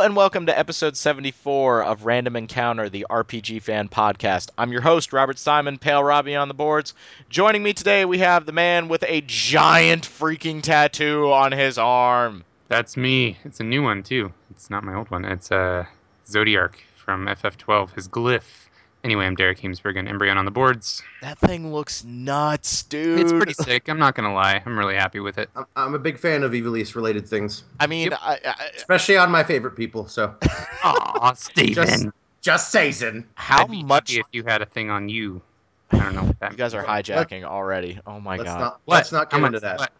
And welcome to episode 74 of Random Encounter, the RPG fan podcast. I'm your host, Robert Simon, Pale Robbie on the boards. Joining me today, we have the man with a giant freaking tattoo on his arm. That's me. It's a new one too. It's not my old one. It's uh, Zodiac from FF12. His glyph. Anyway, I'm Derek Heemsberg and Embryon on the boards. That thing looks nuts, dude. It's pretty sick. I'm not gonna lie. I'm really happy with it. I'm- I'm a big fan of Ivalice related things, I mean, Yep. I, I, especially on my favorite people. So Aw, Steven. Just- just saying. how I'd be much happy if you had a thing on you? I don't know. That You guys are Let- hijacking already? Oh my let's god. not let's not How get into that. what?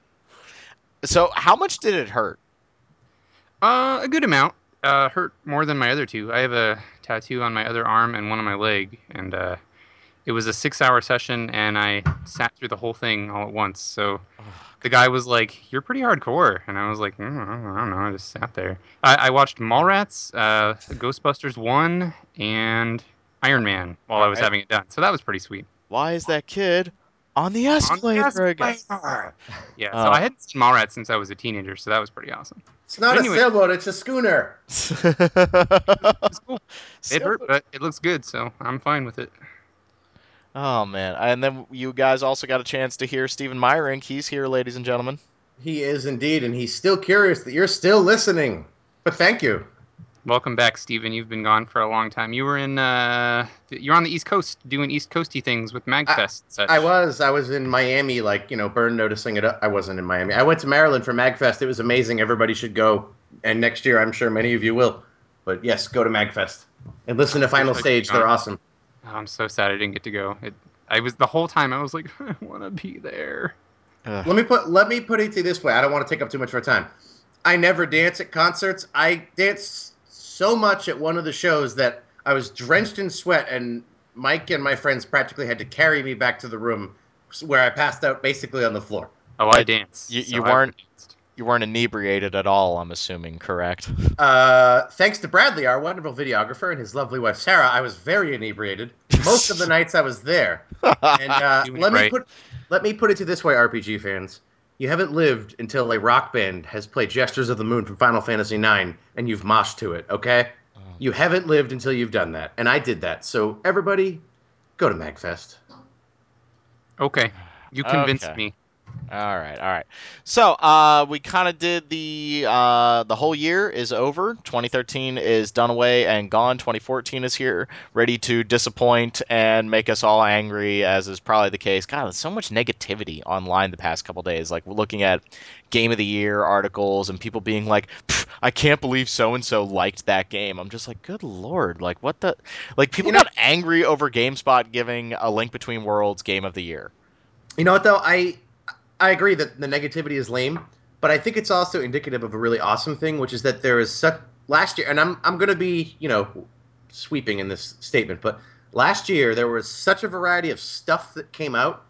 So, how much did it hurt? Uh, a good amount. Uh, hurt more than my other two. I have a tattoo on my other arm and one on my leg, and uh, it was a six-hour session, and I sat through the whole thing all at once. So the guy was like, "You're pretty hardcore," and I was like, mm, "I don't know." I just sat there. I, I watched Mallrats, uh, Ghostbusters One, and Iron Man while I was having it done. So that was pretty sweet. Why is that kid on the escalator again? Escalator. Yeah. Oh. So I oh. hadn't seen Mallrats since I was a teenager, so that was pretty awesome. It's not Anyway. a sailboat; it's a schooner. It's cool. It hurt, but it looks good, so I'm fine with it. Oh man! And then you guys also got a chance to hear Stephen Meyerink. He's here, ladies and gentlemen. He is indeed, and he's still curious that you're still listening. But thank you. Welcome back, Stephen. You've been gone for a long time. You were in, uh, you're on the East Coast doing East Coasty things with MagFest. and such. I was I was in Miami, like you know, Burn noticing it. I wasn't in Miami. I went to Maryland for Magfest. It was amazing. Everybody should go, and next year I'm sure many of you will. But yes, go to Magfest and listen to Final Stage. They're awesome. Oh, I'm so sad I didn't get to go. It, I was the whole time. I was like, I want to be there. Ugh. Let me put let me put it to you this way. I don't want to take up too much of our time. I never dance at concerts. I danced so much at one of the shows that I was drenched in sweat, and Mike and my friends practically had to carry me back to the room where I passed out basically on the floor. Oh, I danced. dance. you- so you weren't- danced. You weren't inebriated at all, I'm assuming, correct? Uh, thanks to Bradley, our wonderful videographer, and his lovely wife Sarah, I was very inebriated most of the nights I was there. And uh, Doing it let me put let me put it to this way, RPG fans. You haven't lived until a rock band has played Gestures of the Moon from Final Fantasy IX and you've moshed to it, okay? Oh. You haven't lived until you've done that. And I did that. So everybody, go to MagFest. Okay, you convinced Okay. me. All right, all right. So, uh, we kind of did the uh, the whole year is over. 2013 is done away and gone. 2014 is here, ready to disappoint and make us all angry, as is probably the case. God, there's so much negativity online the past couple days. Like we're looking at game of the year articles and people being like, "I can't believe so and so liked that game." I'm just like, "Good lord!" Like what the? Like people You know- got angry over GameSpot giving a Link Between Worlds game of the year. You know what though? I I agree that the negativity is lame, but I think it's also indicative of a really awesome thing, which is that there is such last year, and I'm I'm gonna be you know sweeping in this statement, but last year there was such a variety of stuff that came out.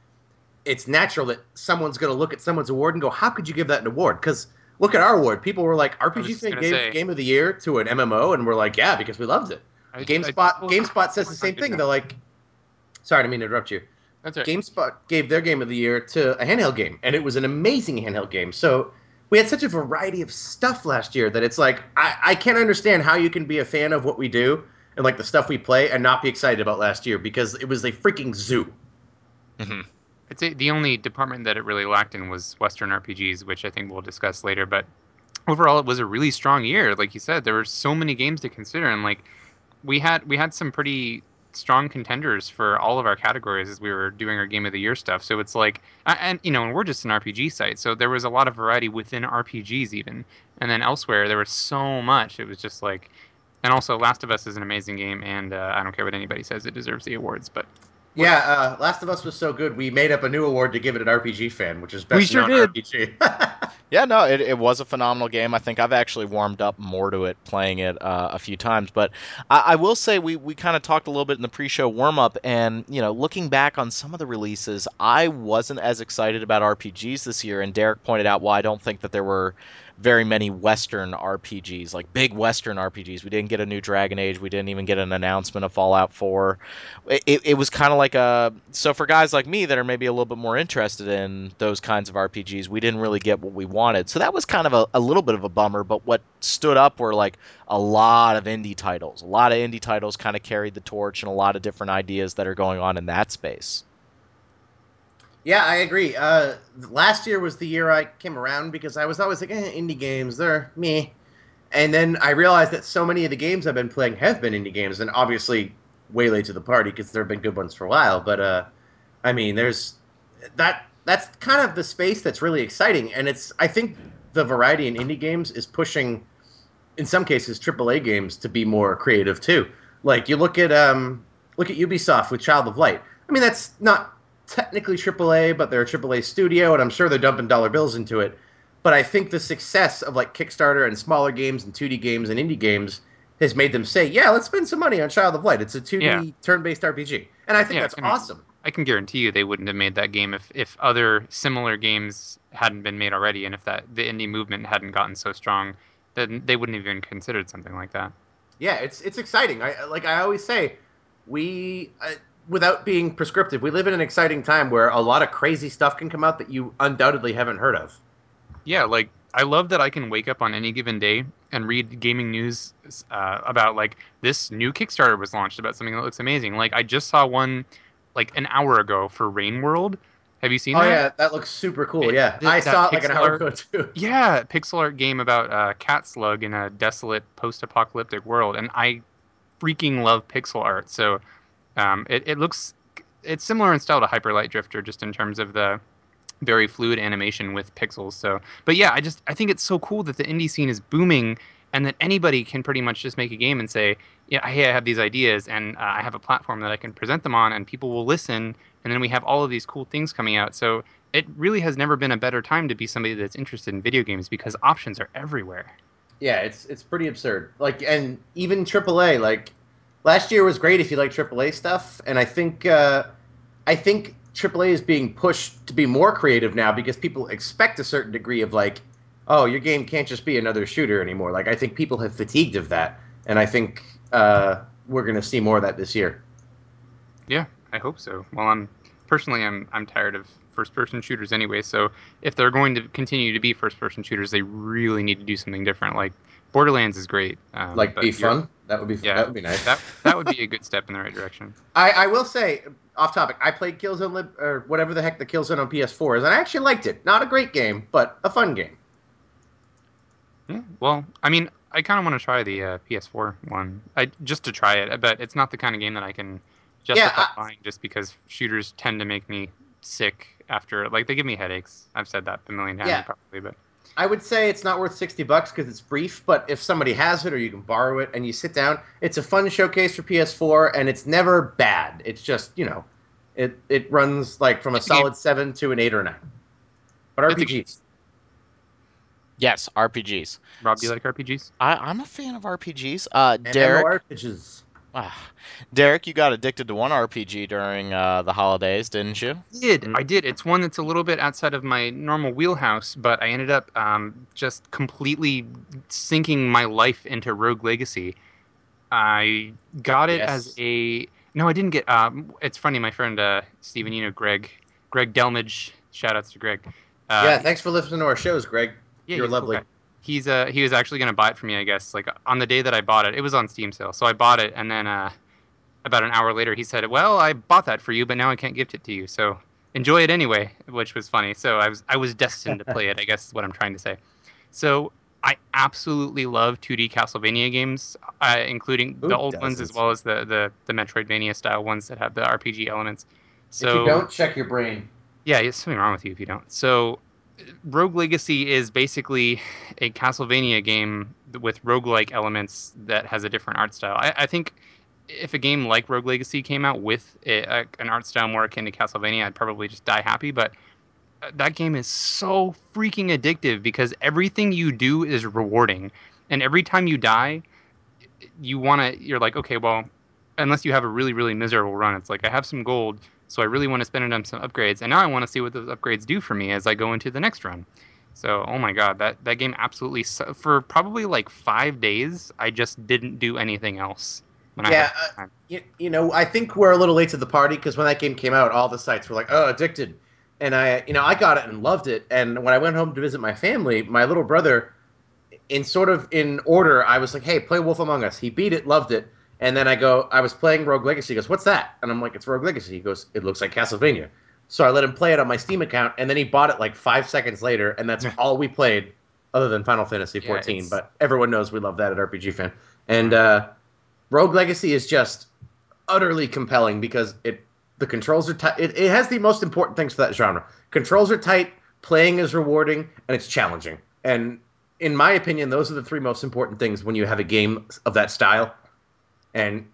It's natural that someone's gonna look at someone's award and go, "How could you give that an award?" Because look at our award. People were like, "RPG just gave say. Game of the Year to an MMO," and we're like, "Yeah," because we loved it. I- GameSpot I- GameSpot says the same thing. They're like, "Sorry, I didn't mean to interrupt you." That's right. GameSpot gave their game of the year to a handheld game, and it was an amazing handheld game. So we had such a variety of stuff last year that it's like I, I can't understand how you can be a fan of what we do and like the stuff we play and not be excited about last year because it was a freaking zoo. hmm I'd say the only department that it really lacked in was Western RPGs, which I think we'll discuss later. But overall, it was a really strong year. Like you said, there were so many games to consider, and like we had we had some pretty strong contenders for all of our categories as we were doing our game of the year stuff. So it's like, and you know, and we're just an RPG site, so there was a lot of variety within RPGs even, and then elsewhere there was so much. It was just like. And also, Last of Us is an amazing game, and uh, I don't care what anybody says; it deserves the awards. But Yeah, uh, Last of Us was so good, we made up a new award to give it an RPG fan, which is best We sure did. RPG. Yeah, no, it, it was a phenomenal game. I think I've actually warmed up more to it playing it uh, a few times. But I, I will say we, we kind of talked a little bit in the pre-show warm-up, and you know, looking back on some of the releases, I wasn't as excited about RPGs this year. And Derek pointed out why I don't think that there were very many Western RPGs, like big Western RPGs. We didn't get a new Dragon Age. We didn't even get an announcement of Fallout 4. It, it, it was kind of like a so for guys like me that are maybe a little bit more interested in those kinds of RPGs, we didn't really get what we wanted. So that was kind of a, a little bit of a bummer. But what stood up were like a lot of indie titles. A lot of indie titles kind of carried the torch and a lot of different ideas that are going on in that space. Yeah, I agree. Uh, last year was the year I came around because I was always like, eh, indie games, they're me. And then I realized that so many of the games I've been playing have been indie games, and obviously way late to the party because there have been good ones for a while. But uh, I mean, there's that. That's kind of the space that's really exciting, and it's. I think the variety in indie games is pushing, in some cases, AAA games to be more creative too. Like you look at um, look at Ubisoft with Child of Light. I mean, that's not technically AAA, but they're a AAA studio, and I'm sure they're dumping dollar bills into it. But I think the success of like Kickstarter and smaller games and 2D games and indie games has made them say, "Yeah, let's spend some money on Child of Light. It's a 2D Yeah. turn-based RPG," and I think Yeah, that's I mean- awesome. I can guarantee you they wouldn't have made that game if, if other similar games hadn't been made already, and if that the indie movement hadn't gotten so strong, then they wouldn't have even considered something like that. Yeah, it's it's exciting. I like I always say, we uh, without being prescriptive, we live in an exciting time where a lot of crazy stuff can come out that you undoubtedly haven't heard of. Yeah, like I love that I can wake up on any given day and read gaming news uh, about like this new Kickstarter was launched about something that looks amazing. Like I just saw one like an hour ago for Rain World. Have you seen Oh that? yeah, that looks super cool. It- yeah, th- I saw it like an hour ago too. Yeah, pixel art game about a cat slug in a desolate post-apocalyptic world, and I freaking love pixel art. So um, it it looks it's similar in style to Hyper Light Drifter, just in terms of the very fluid animation with pixels. So, but yeah, I just I think it's so cool that the indie scene is booming, and that anybody can pretty much just make a game and say, yeah, hey, I have these ideas, and uh, I have a platform that I can present them on, and people will listen, and then we have all of these cool things coming out. So it really has never been a better time to be somebody that's interested in video games because options are everywhere. Yeah, it's it's pretty absurd. Like, and even AAA. Like, last year was great if you like AAA stuff, and I think uh, I think AAA is being pushed to be more creative now because people expect a certain degree of like, oh, your game can't just be another shooter anymore. Like, I think people have fatigued of that, and I think uh, we're going to see more of that this year. Yeah, I hope so. Well, I'm personally I'm I'm tired of first-person shooters anyway. So if they're going to continue to be first-person shooters, they really need to do something different. Like Borderlands is great. Um, Like, be fun. That would be Yeah. that would be nice. That that would be a good step in the right direction. I, I will say, off topic, I played Killzone Lib, or whatever the heck the Killzone on PS4 is, and I actually liked it. Not a great game, but a fun game. Yeah. Well, I mean, I kind of want to try the uh, PS4 one, I just to try it. But it's not the kind of game that I can justify I- buying just because shooters tend to make me sick after. Like they give me headaches. I've said that a million times Yeah. probably, but I would say it's not worth sixty bucks because it's brief. But if somebody has it or you can borrow it and you sit down, it's a fun showcase for PS4, and it's never bad. It's just you know, it it runs like from a It's a game. solid seven to an eight or nine. But RPGs, Yes, RPGs. Rob, do you like RPGs? I, I'm a fan of RPGs. Uh, Derek, MMORPGs. Ah, Derek, you got addicted to one RPG during uh, the holidays, didn't you? did. Mm. I did. It's one that's a little bit outside of my normal wheelhouse, but I ended up um, just completely sinking my life into Rogue Legacy. I got it Yes. as a no, I didn't get. Um, it's funny, my friend uh, Steven, you know Greg, Greg Delmage. Shout outs to Greg. Uh, yeah, thanks for listening to our shows, Greg. yeah, You're he's a cool lovely. guy. He's uh he was actually gonna buy it for me, I guess. Like on the day that I bought it, it was on Steam sale, so I bought it, and then uh, about an hour later, he said, "Well, I bought that for you, but now I can't gift it to you, so enjoy it anyway," which was funny. So I was I was destined to play it. I guess is what I'm trying to say. So I absolutely love 2D Castlevania games, uh, including Who the old ones as well as the, the the Metroidvania style ones that have the RPG elements. So if you don't, check your brain. yeah, there's something wrong with you if you don't. So, Rogue Legacy is basically a Castlevania game with roguelike elements that has a different art style. I, I think if a game like Rogue Legacy came out with a, a, an art style more akin to Castlevania, I'd probably just die happy. But uh, that game is so freaking addictive because everything you do is rewarding, and every time you die, you want to. You're like, okay, well, unless you have a really really miserable run, it's like I have some gold. So I really want to spend it on some upgrades, and now I want to see what those upgrades do for me as I go into the next run. So, oh my god, that that game absolutely su- for probably like five days, I just didn't do anything else. When Yeah, uh, time. You, you know, I think we're a little late to the party because when that game came out, all the sites were like, "Oh, addicted," and I, you know, I got it and loved it. And when I went home to visit my family, my little brother, in sort of in order, I was like, "Hey, play Wolf Among Us." He beat it, loved it, and then I go, I was playing Rogue Legacy. He goes, "What's that?" And I'm like, "It's Rogue Legacy." He goes, "It looks like Castlevania." So I let him play it on my Steam account, and then he bought it like five seconds later, and that's all we played, other than Final Fantasy Yeah, 14. it's- but everyone knows we love that at RPG Fan. And uh, Rogue Legacy is just utterly compelling because it the controls are tight. It, it has the most important things for that genre. Controls are tight, playing is rewarding, and it's challenging. And in my opinion, those are the three most important things when you have a game of that style. And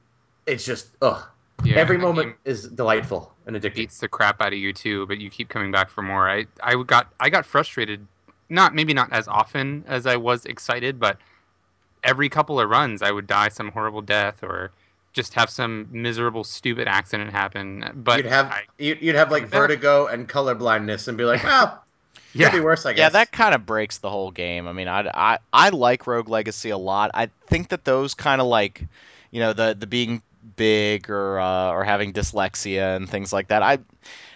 it's just ugh. Yeah, Every that moment game is delightful and addicting. beats the crap out of you too, but you keep coming back for more. I I got I got frustrated, not maybe not as often as I was excited, but every couple of runs I would die some horrible death or just have some miserable stupid accident happen. But you'd have I, you'd, you'd have like Coming vertigo and color blindness and be like, well, yeah, could be worse, I guess. Yeah, that kind of breaks the whole game. I mean, I, I, I like Rogue Legacy a lot. I think that those kind of like, you know, the the being big or uh, or having dyslexia and things like that. I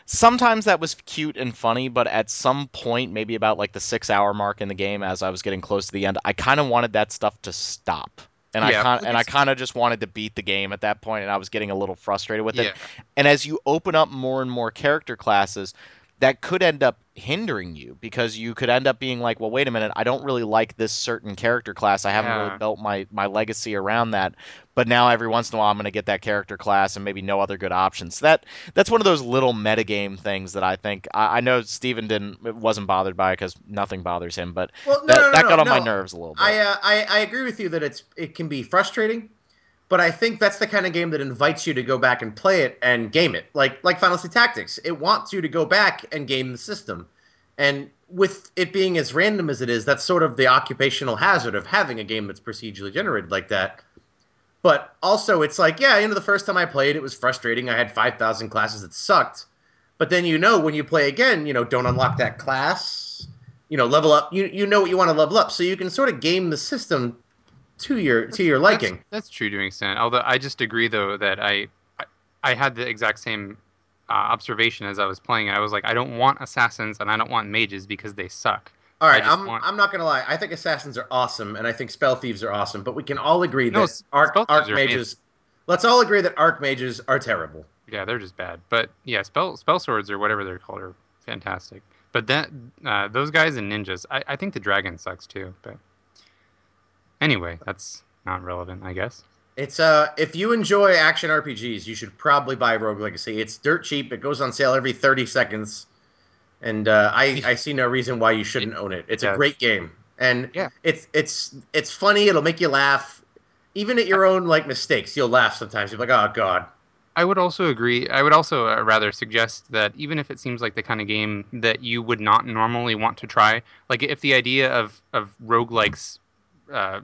sometimes that was cute and funny, but at some point, maybe about like the six hour mark in the game, as I was getting close to the end, I kind of wanted that stuff to stop. And I kind well, and I kind of just wanted to beat the game at that point, and I was getting a little frustrated with yeah. it. And as you open up more and more character classes, that could end up hindering you because you could end up being like, well, wait a minute, I don't really like this certain character class. I haven't really built my my legacy around that. But now every once in a while, I'm going to get that character class and maybe no other good options. So that that's one of those little metagame things that I think I, I know Steven didn't wasn't bothered by because nothing bothers him, but well, no, that, no, no, that no, got on my nerves a little bit. I, uh, I I agree with you that it's it can be frustrating, but I think that's the kind of game that invites you to go back and play it and game it, like like Final Fantasy Tactics. It wants you to go back and game the system, and with it being as random as it is, that's sort of the occupational hazard of having a game that's procedurally generated like that. But also, it's like, yeah, you know, the first time I played, it was frustrating. I had five thousand classes that sucked, but then you know when you play again, you know, don't unlock that class, you know, level up. You you know what you want to level up, so you can sort of game the system to your to your liking. That's, true to an extent. Although I just agree though that I I, I had the exact same uh, observation as I was playing it. I was like, I don't want assassins and I don't want mages because they suck. All right, I right, just I'm want- I'm not gonna lie. I think assassins are awesome, and I think spell thieves are awesome. But we can all agree No, that arc spell thieves are archmages. Let's all agree that arc mages are terrible. Yeah, they're just bad. But yeah, spell spell swords or whatever they're called are fantastic. But that uh, those guys and ninjas, I, I think the dragon sucks too. But anyway, that's not relevant, I guess. It's uh, if you enjoy action RPGs, you should probably buy Rogue Legacy. It's dirt cheap. It goes on sale every thirty seconds, and uh, I I see no reason why you shouldn't own it. It's a great game, and Yeah. it's it's it's funny. It'll make you laugh, even at your own like mistakes. You'll laugh sometimes. You're like, oh god. I would also agree. I would also uh, rather suggest that even if it seems like the kind of game that you would not normally want to try, like if the idea of of roguelikes uh,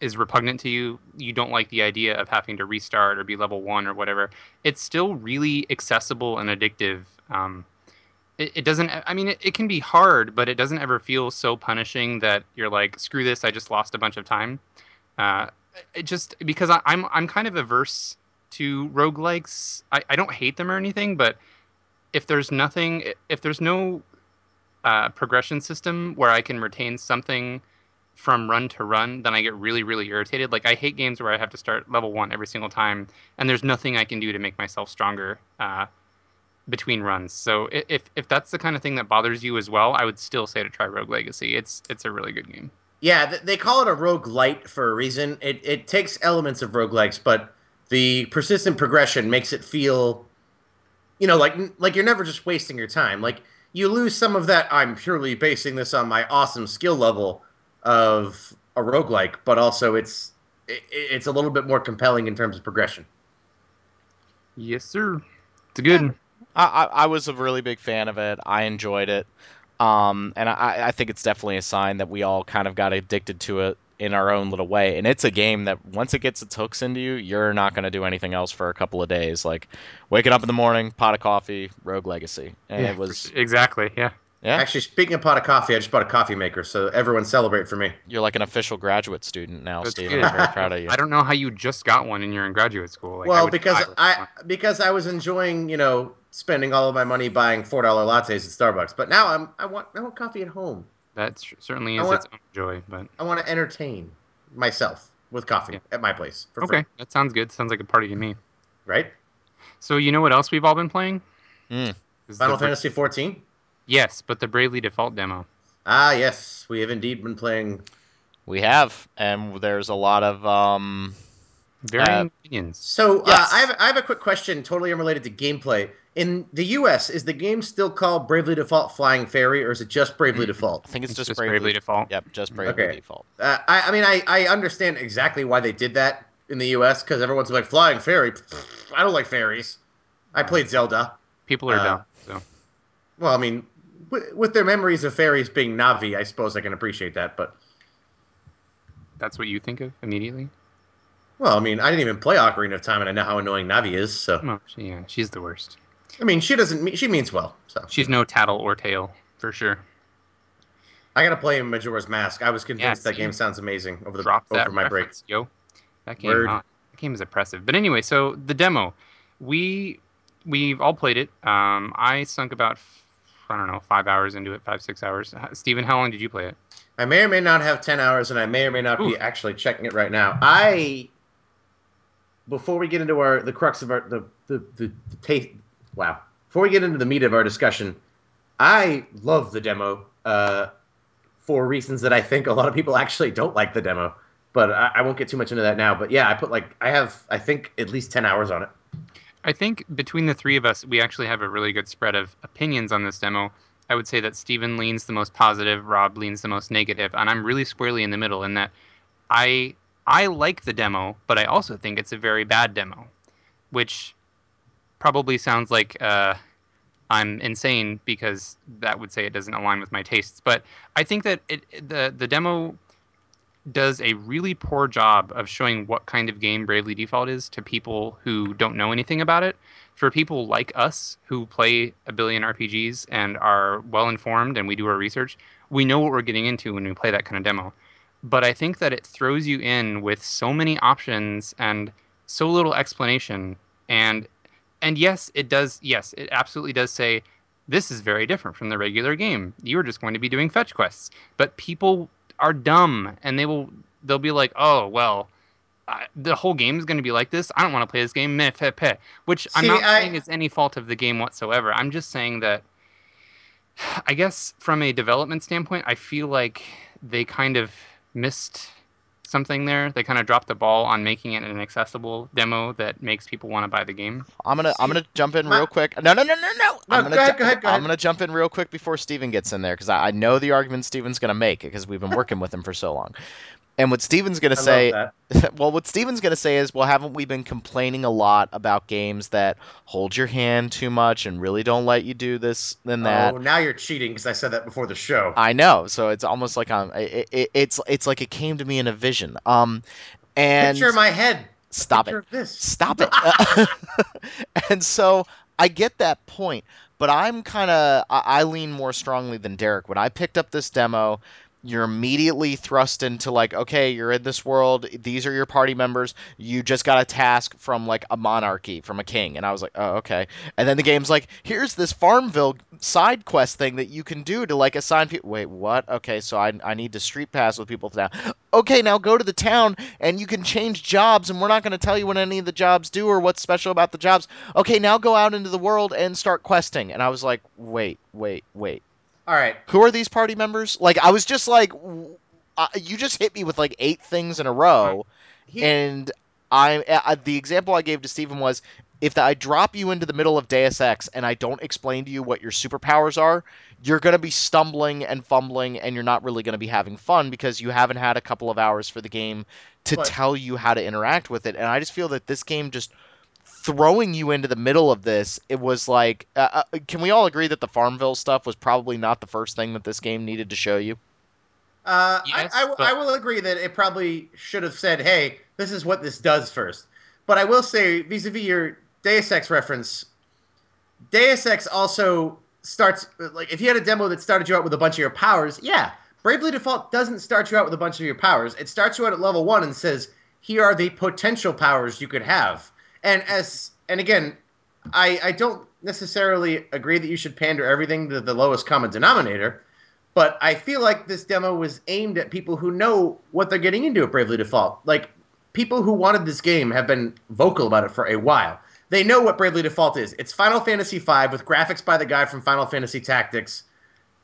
is repugnant to you, you don't like the idea of having to restart or be level one or whatever. It's still really accessible and addictive. Um, it, it doesn't. I mean, it, it can be hard, but it doesn't ever feel so punishing that you're like, screw this. I just lost a bunch of time. Uh, it just because I, I'm I'm kind of averse to roguelikes. I, I don't hate them or anything, but if there's nothing, if there's no uh, progression system where I can retain something from run to run, then I get really, really irritated. Like I hate games where I have to start level one every single time, and there's nothing I can do to make myself stronger uh, between runs. So if if that's the kind of thing that bothers you as well, I would still say to try Rogue Legacy. It's it's a really good game. Yeah, they call it a rogue light for a reason. It it takes elements of roguelikes, but the persistent progression makes it feel you know, like like you're never just wasting your time. Like you lose some of that I'm purely basing this on my awesome skill level of a roguelike, but also it's it, it's a little bit more compelling in terms of progression. Yes, sir. It's good. I, I, I was a really big fan of it. I enjoyed it. Um, and I, I think it's definitely a sign that we all kind of got addicted to it in our own little way. And it's a game that once it gets its hooks into you, you're not going to do anything else for a couple of days. Like waking up in the morning, pot of coffee, Rogue Legacy. And Yeah, it was, exactly. Yeah. Yeah, Actually, speaking of pot of coffee, I just bought a coffee maker, so everyone celebrate for me. you're like an official graduate student now, That's Steven. good. I'm very proud of you. I don't know how you just got one and you're in graduate school. Like, well, would because I one. because I was enjoying, you know, spending all of my money buying four dollar lattes at Starbucks. But now I'm I want I want coffee at home. That certainly I is want- its own joy, but I want to entertain myself with coffee Yeah. at my place. For okay, free, that sounds good. Sounds like a party to me. right? So you know what else we've all been playing? Hmm. Is Final Fantasy 14. Yes, but the Bravely Default demo. Ah, yes, we have indeed been playing. We have, and there's a lot of um. Varying Uh, opinions. So Yes. uh, I have I have a quick question, totally unrelated to gameplay. In the U.S., is the game still called Bravely Default Flying Fairy, or is it just Bravely Mm. Default? I think it's, It's just, just Bravely. Bravely Default. Yep, just Bravely Okay. Default. Uh, I, I mean, I, I understand exactly why they did that in the U.S. because everyone's like Flying Fairy. I don't like fairies. I played Zelda. People are Uh, dumb. So Well, I mean, with, with their memories of fairies being Navi, I suppose I can appreciate that. But that's what you think of immediately. well, I mean, I didn't even play Ocarina of Time, and I know how annoying Navi is. So she, yeah, she's the worst. I mean, she doesn't. mean- She means well. So She's no Tatl or Tael for sure. I gotta play Majora's Mask. I was convinced Yeah, that game sounds amazing over the Drop over my break. yo. That game, uh, that game is oppressive. But anyway, so the demo, we we've all played it. Um, I sunk about I don't know five hours into it, five six hours. Steven, how long did you play it? I may or may not have ten hours, and I may or may not Ooh. be actually checking it right now. I before we get into our the crux of our the the the, the taste. Wow. Before we get into the meat of our discussion, I love the demo uh, for reasons that I think a lot of people actually don't like the demo. But I, I won't get too much into that now. But yeah, I put like I have I think at least ten hours on it. I think between the three of us, we actually have a really good spread of opinions on this demo. I would say that Steven leans the most positive, Rob leans the most negative, and I'm really squarely in the middle in that I I like the demo, but I also think it's a very bad demo, which probably sounds like uh, I'm insane because that would say it doesn't align with my tastes. But I think that it, the the demo does a really poor job of showing what kind of game Bravely Default is to people who don't know anything about it. For people like us who play a billion RPGs and are well informed and we do our research, we know what we're getting into when we play that kind of demo. But I think that it throws you in with so many options and so little explanation and and yes, it does yes, it absolutely does say this is very different from the regular game. You are just going to be doing fetch quests. But people are dumb and they will they'll be like, "Oh, well, the whole game is going to be like this. I don't want to play this game." Meh, peh, peh. Which I'm not I- saying is any fault of the game whatsoever. I'm just saying that I guess from a development standpoint, I feel like they kind of missed something there. They kind of dropped the ball on making it an accessible demo that makes people want to buy the game. I'm gonna I'm gonna jump in my- real quick. No, no, no, no, no. No, I'm gonna go ahead, ju- go ahead, go I'm gonna jump in real quick before Steven gets in there because I, I know the argument Steven's gonna make because we've been working with him for so long. And what Steven's gonna say, well, what Steven's gonna say is, well, haven't we been complaining a lot about games that hold your hand too much and really don't let you do this and that? Oh, now you're cheating because I said that before the show. I know, so it's almost like I'm. It, it, it's it's like it came to me in a vision. Um, and Picture my head. stop it. this. Stop it. and so I get that point, but I'm kind of I, I lean more strongly than Derek. When I picked up this demo, you're immediately thrust into like, okay, you're in this world. These are your party members. You just got a task from like a monarchy, from a king, and I was like, oh, okay. And then the game's like, here's this Farmville side quest thing that you can do to like assign people. Wait, what? Okay, so I I need to street pass with people now. Okay, now go to the town and you can change jobs, and we're not going to tell you what any of the jobs do or what's special about the jobs. Okay, now go out into the world and start questing. And I was like, wait, wait, wait. All right. Who are these party members? Like, I was just like, uh, you just hit me with like eight things in a row, He, and I, uh, the example I gave to Stephen was if I drop you into the middle of Deus Ex and I don't explain to you what your superpowers are, you're going to be stumbling and fumbling, and you're not really going to be having fun because you haven't had a couple of hours for the game to But- tell you how to interact with it. And I just feel that this game just throwing you into the middle of this, it was like, uh, uh, can we all agree that the Farmville stuff was probably not the first thing that this game needed to show you? uh, Yes, I, I, but- I will agree that it probably should have said, "Hey, this is what this does first. But I will say, vis-a-vis your Deus Ex reference, Deus Ex also starts like if you had a demo that started you out with a bunch of your powers, yeah. Bravely Default doesn't start you out with a bunch of your powers. It starts you out at level one and says, "Here are the potential powers you could have." And as and again, I I don't necessarily agree that you should pander everything to the lowest common denominator, but I feel like this demo was aimed at people who know what they're getting into at Bravely Default. Like people who wanted this game have been vocal about it for a while. They know what Bravely Default is. It's Final Fantasy V with graphics by the guy from Final Fantasy Tactics,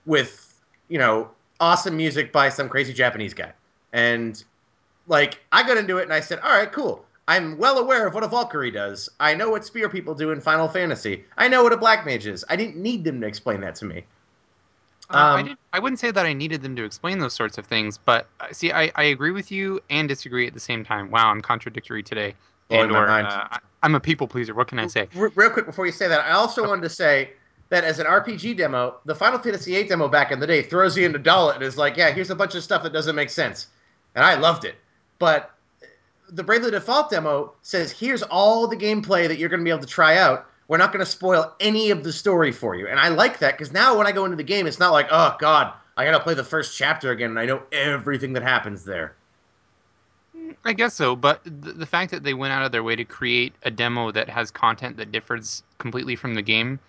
with you know awesome music by some crazy Japanese guy. And like I got into it and I said, all right, cool. I'm well aware of what a Valkyrie does. I know what spear people do in Final Fantasy. I know what a black mage is. I didn't need them to explain that to me. Um, I, did, I wouldn't say that I needed them to explain those sorts of things, but uh, see, I, I agree with you and disagree at the same time. Wow, I'm contradictory today. And or, uh, I'm a people pleaser. What can I say? R- real quick before you say that, I also wanted to say that as an RPG demo, the Final Fantasy VIII demo back in the day throws you into Dollet and is like, yeah, here's a bunch of stuff that doesn't make sense, and I loved it. But the Bravely Default demo says, here's all the gameplay that you're going to be able to try out. We're not going to spoil any of the story for you, and I like that because now when I go into the game, it's not like, oh god, I got to play the first chapter again, and I know everything that happens there. Mm, I guess so, but the, the fact that they went out of their way to create a demo that has content that differs completely from the game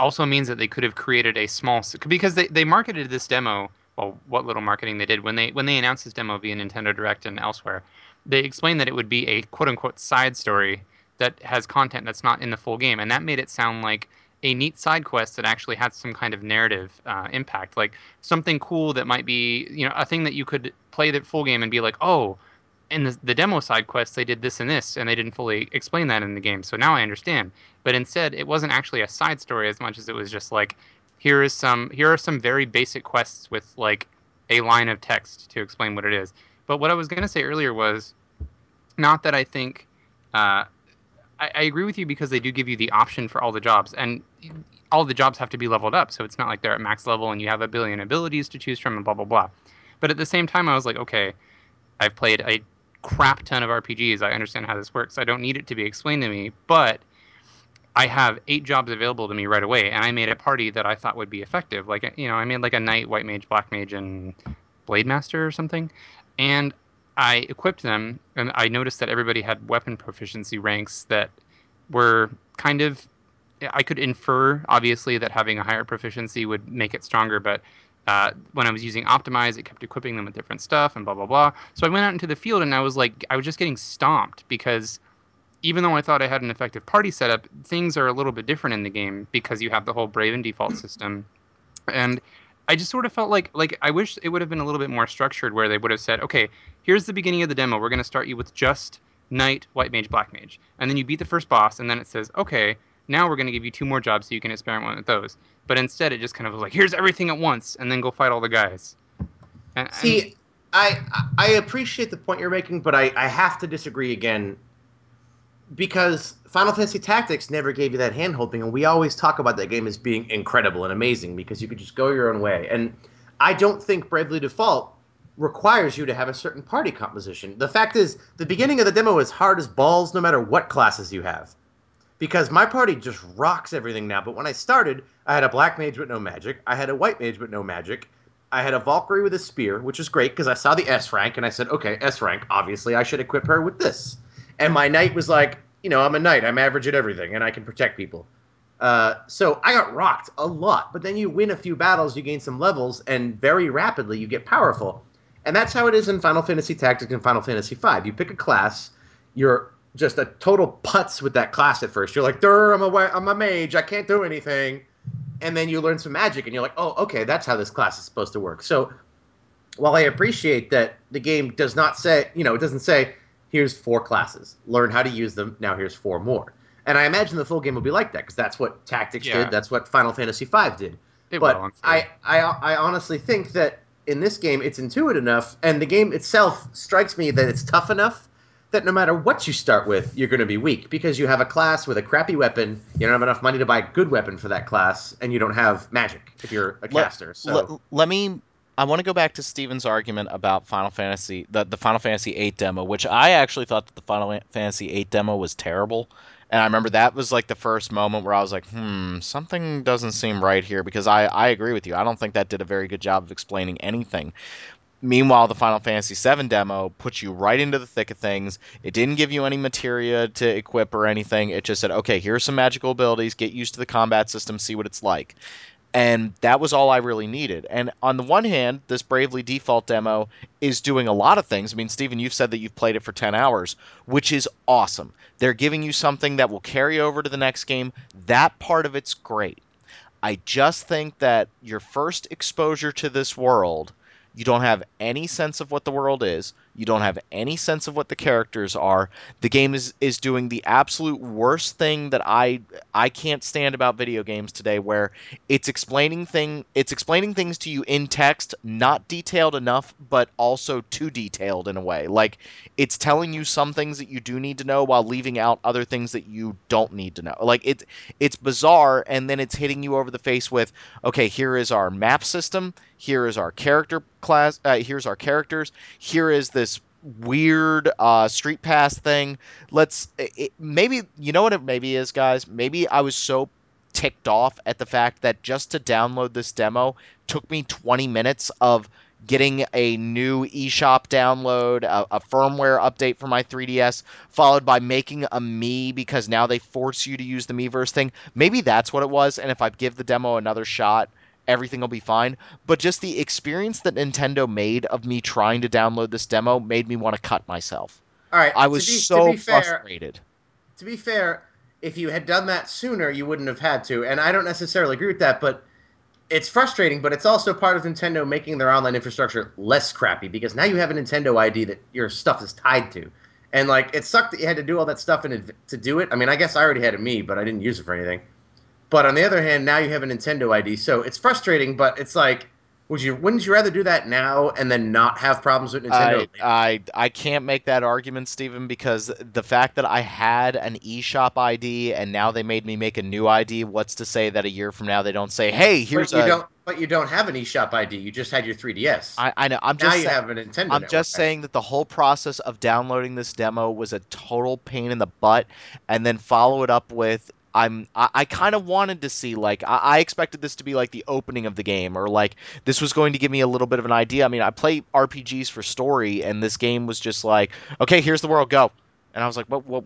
also means that they could have created a small because they, they marketed this demo well what little marketing they did when they when they announced this demo via Nintendo Direct and elsewhere they explained that it would be a quote unquote side story that has content that's not in the full game and that made it sound like a neat side quest that actually had some kind of narrative uh, impact like something cool that might be you know a thing that you could play the full game and be like oh in the, the demo side quest they did this and this and they didn't fully explain that in the game. So now i understand. But instead it wasn't actually a side story as much as it was just like here is some here are some very basic quests with like a line of text to explain what it is. But what i was going to say earlier was not that i think uh, I, I agree with you because they do give you the option for all the jobs and all the jobs have to be leveled up so it's not like they're at max level and you have a billion abilities to choose from and blah blah blah. But at the same time i was like okay i've played a crap ton of rpgs i understand how this works. I don't need it to be explained to me but I have eight jobs available to me right away, and I made a party that I thought would be effective. Like you know, I made like a knight, white mage, black mage, and blade master or something, and I equipped them, and I noticed that everybody had weapon proficiency ranks that were kind of. I could infer, obviously, that having a higher proficiency would make it stronger, but uh, when I was using optimize, it kept equipping them with different stuff and blah blah blah. So I went out into the field, and I was like, I was just getting stomped because even though I thought I had an effective party setup, things are a little bit different in the game because you have the whole Brave and default system. And I just sort of felt like like I wish it would have been a little bit more structured where they would have said, okay, here's the beginning of the demo. We're going to start you with just knight, white mage, black mage, and then you beat the first boss, and then it says, okay, now we're going to give you two more jobs so you can experiment with those. But instead, it just kind of was like, here's everything at once, and then go fight all the guys. And, See, I I appreciate the point you're making, but I, I have to disagree again because Final Fantasy Tactics never gave you that handholding, and we always talk about that game as being incredible and amazing because you could just go your own way. And I don't think Bravely Default requires you to have a certain party composition. The fact is, the beginning of the demo is hard as balls, no matter what classes you have. Because my party just rocks everything now. But when I started, I had a black mage with no magic. I had a white mage with no magic. I had a Valkyrie with a spear, which is great because I saw the S rank and I said, okay, S rank, obviously I should equip her with this. And my knight was like, you know, I'm a knight, I'm average at everything, and I can protect people. Uh, so I got rocked a lot, but then you win a few battles, you gain some levels, and very rapidly you get powerful. And that's how it is in Final Fantasy Tactics and Final Fantasy V. You pick a class, you're just a total putz with that class at first. You're like, Durr, I'm a, I'm a mage, I can't do anything. And then you learn some magic, and you're like, oh, okay, that's how this class is supposed to work. So while I appreciate that the game does not say, you know, it doesn't say, here's four classes, learn how to use them, now here's four more. And I imagine the full game will be like that because that's what Tactics Yeah. did, that's what Final Fantasy V did. it but will, I'm. I, I, I honestly think that in this game it's intuitive enough, and the game itself strikes me that it's tough enough that no matter what you start with, you're going to be weak because you have a class with a crappy weapon. You don't have enough money to buy a good weapon for that class, and you don't have magic if you're a Let- caster. So Let, let me. I want to go back to Steven's argument about Final Fantasy, the, the Final Fantasy VIII demo, which I actually thought that the Final Fantasy VIII demo was terrible. And I remember that was like the first moment where I was like, hmm, something doesn't seem right here because I, I agree with you. I don't think that did a very good job of explaining anything. Meanwhile, the Final Fantasy VII demo puts you right into the thick of things. It didn't give you any materia to equip or anything. It just said, okay, here's some magical abilities, get used to the combat system, see what it's like. And that was all I really needed. And on the one hand, this Bravely Default demo is doing a lot of things. I mean, Stephen, you've said that you've played it for 10 hours, which is awesome. They're giving you something that will carry over to the next game. That part of it's great. I just think that your first exposure to this world you don't have any sense of what the world is. You don't have any sense of what the characters are. The game is is doing the absolute worst thing that I I can't stand about video games today where it's explaining thing it's explaining things to you in text, not detailed enough, but also too detailed in a way. Like it's telling you some things that you do need to know while leaving out other things that you don't need to know. Like it's it's bizarre and then it's hitting you over the face with, okay, here is our map system, here is our character class, uh, here's our characters, here is this weird uh, street pass thing. Let's it, maybe you know what it maybe is, guys. Maybe I was so ticked off at the fact that just to download this demo took me 20 minutes of getting a new eShop download, a, a, firmware update for my 3DS, followed by making a Mii because now they force you to use the Miiverse thing. Maybe that's what it was. And if I give the demo another shot, everything will be fine. But just the experience that Nintendo made of me trying to download this demo made me want to cut myself. All right, I was to be, so to fair, frustrated. To be fair, if you had done that sooner, you wouldn't have had to. And I don't necessarily agree with that, but it's frustrating, but it's also part of Nintendo making their online infrastructure less crappy because now you have a Nintendo ID that your stuff is tied to. And like it sucked that you had to do all that stuff in, to do it. I mean, I guess I already had a Mii, but I didn't use it for anything. But on the other hand, now you have a Nintendo ID, so it's frustrating. But it's like, would you wouldn't you rather do that now and then not have problems with Nintendo? I, I I can't make that argument, Stephen, because the fact that I had an eShop ID and now they made me make a new ID. What's to say that a year from now they don't say, "Hey, here's but you a." Don't, but you don't have an eShop ID. You just had your 3DS. I, I know. I'm now just you sa- have a Nintendo. I'm just saying that the whole process of downloading this demo was a total pain in the butt, and then follow it up with I'm I, I kind of wanted to see like I, I, expected this to be like the opening of the game or like this was going to give me a little bit of an idea. I mean, I play RPGs for story, and this game was just like, okay, here's the world, go. And I was like, well, well,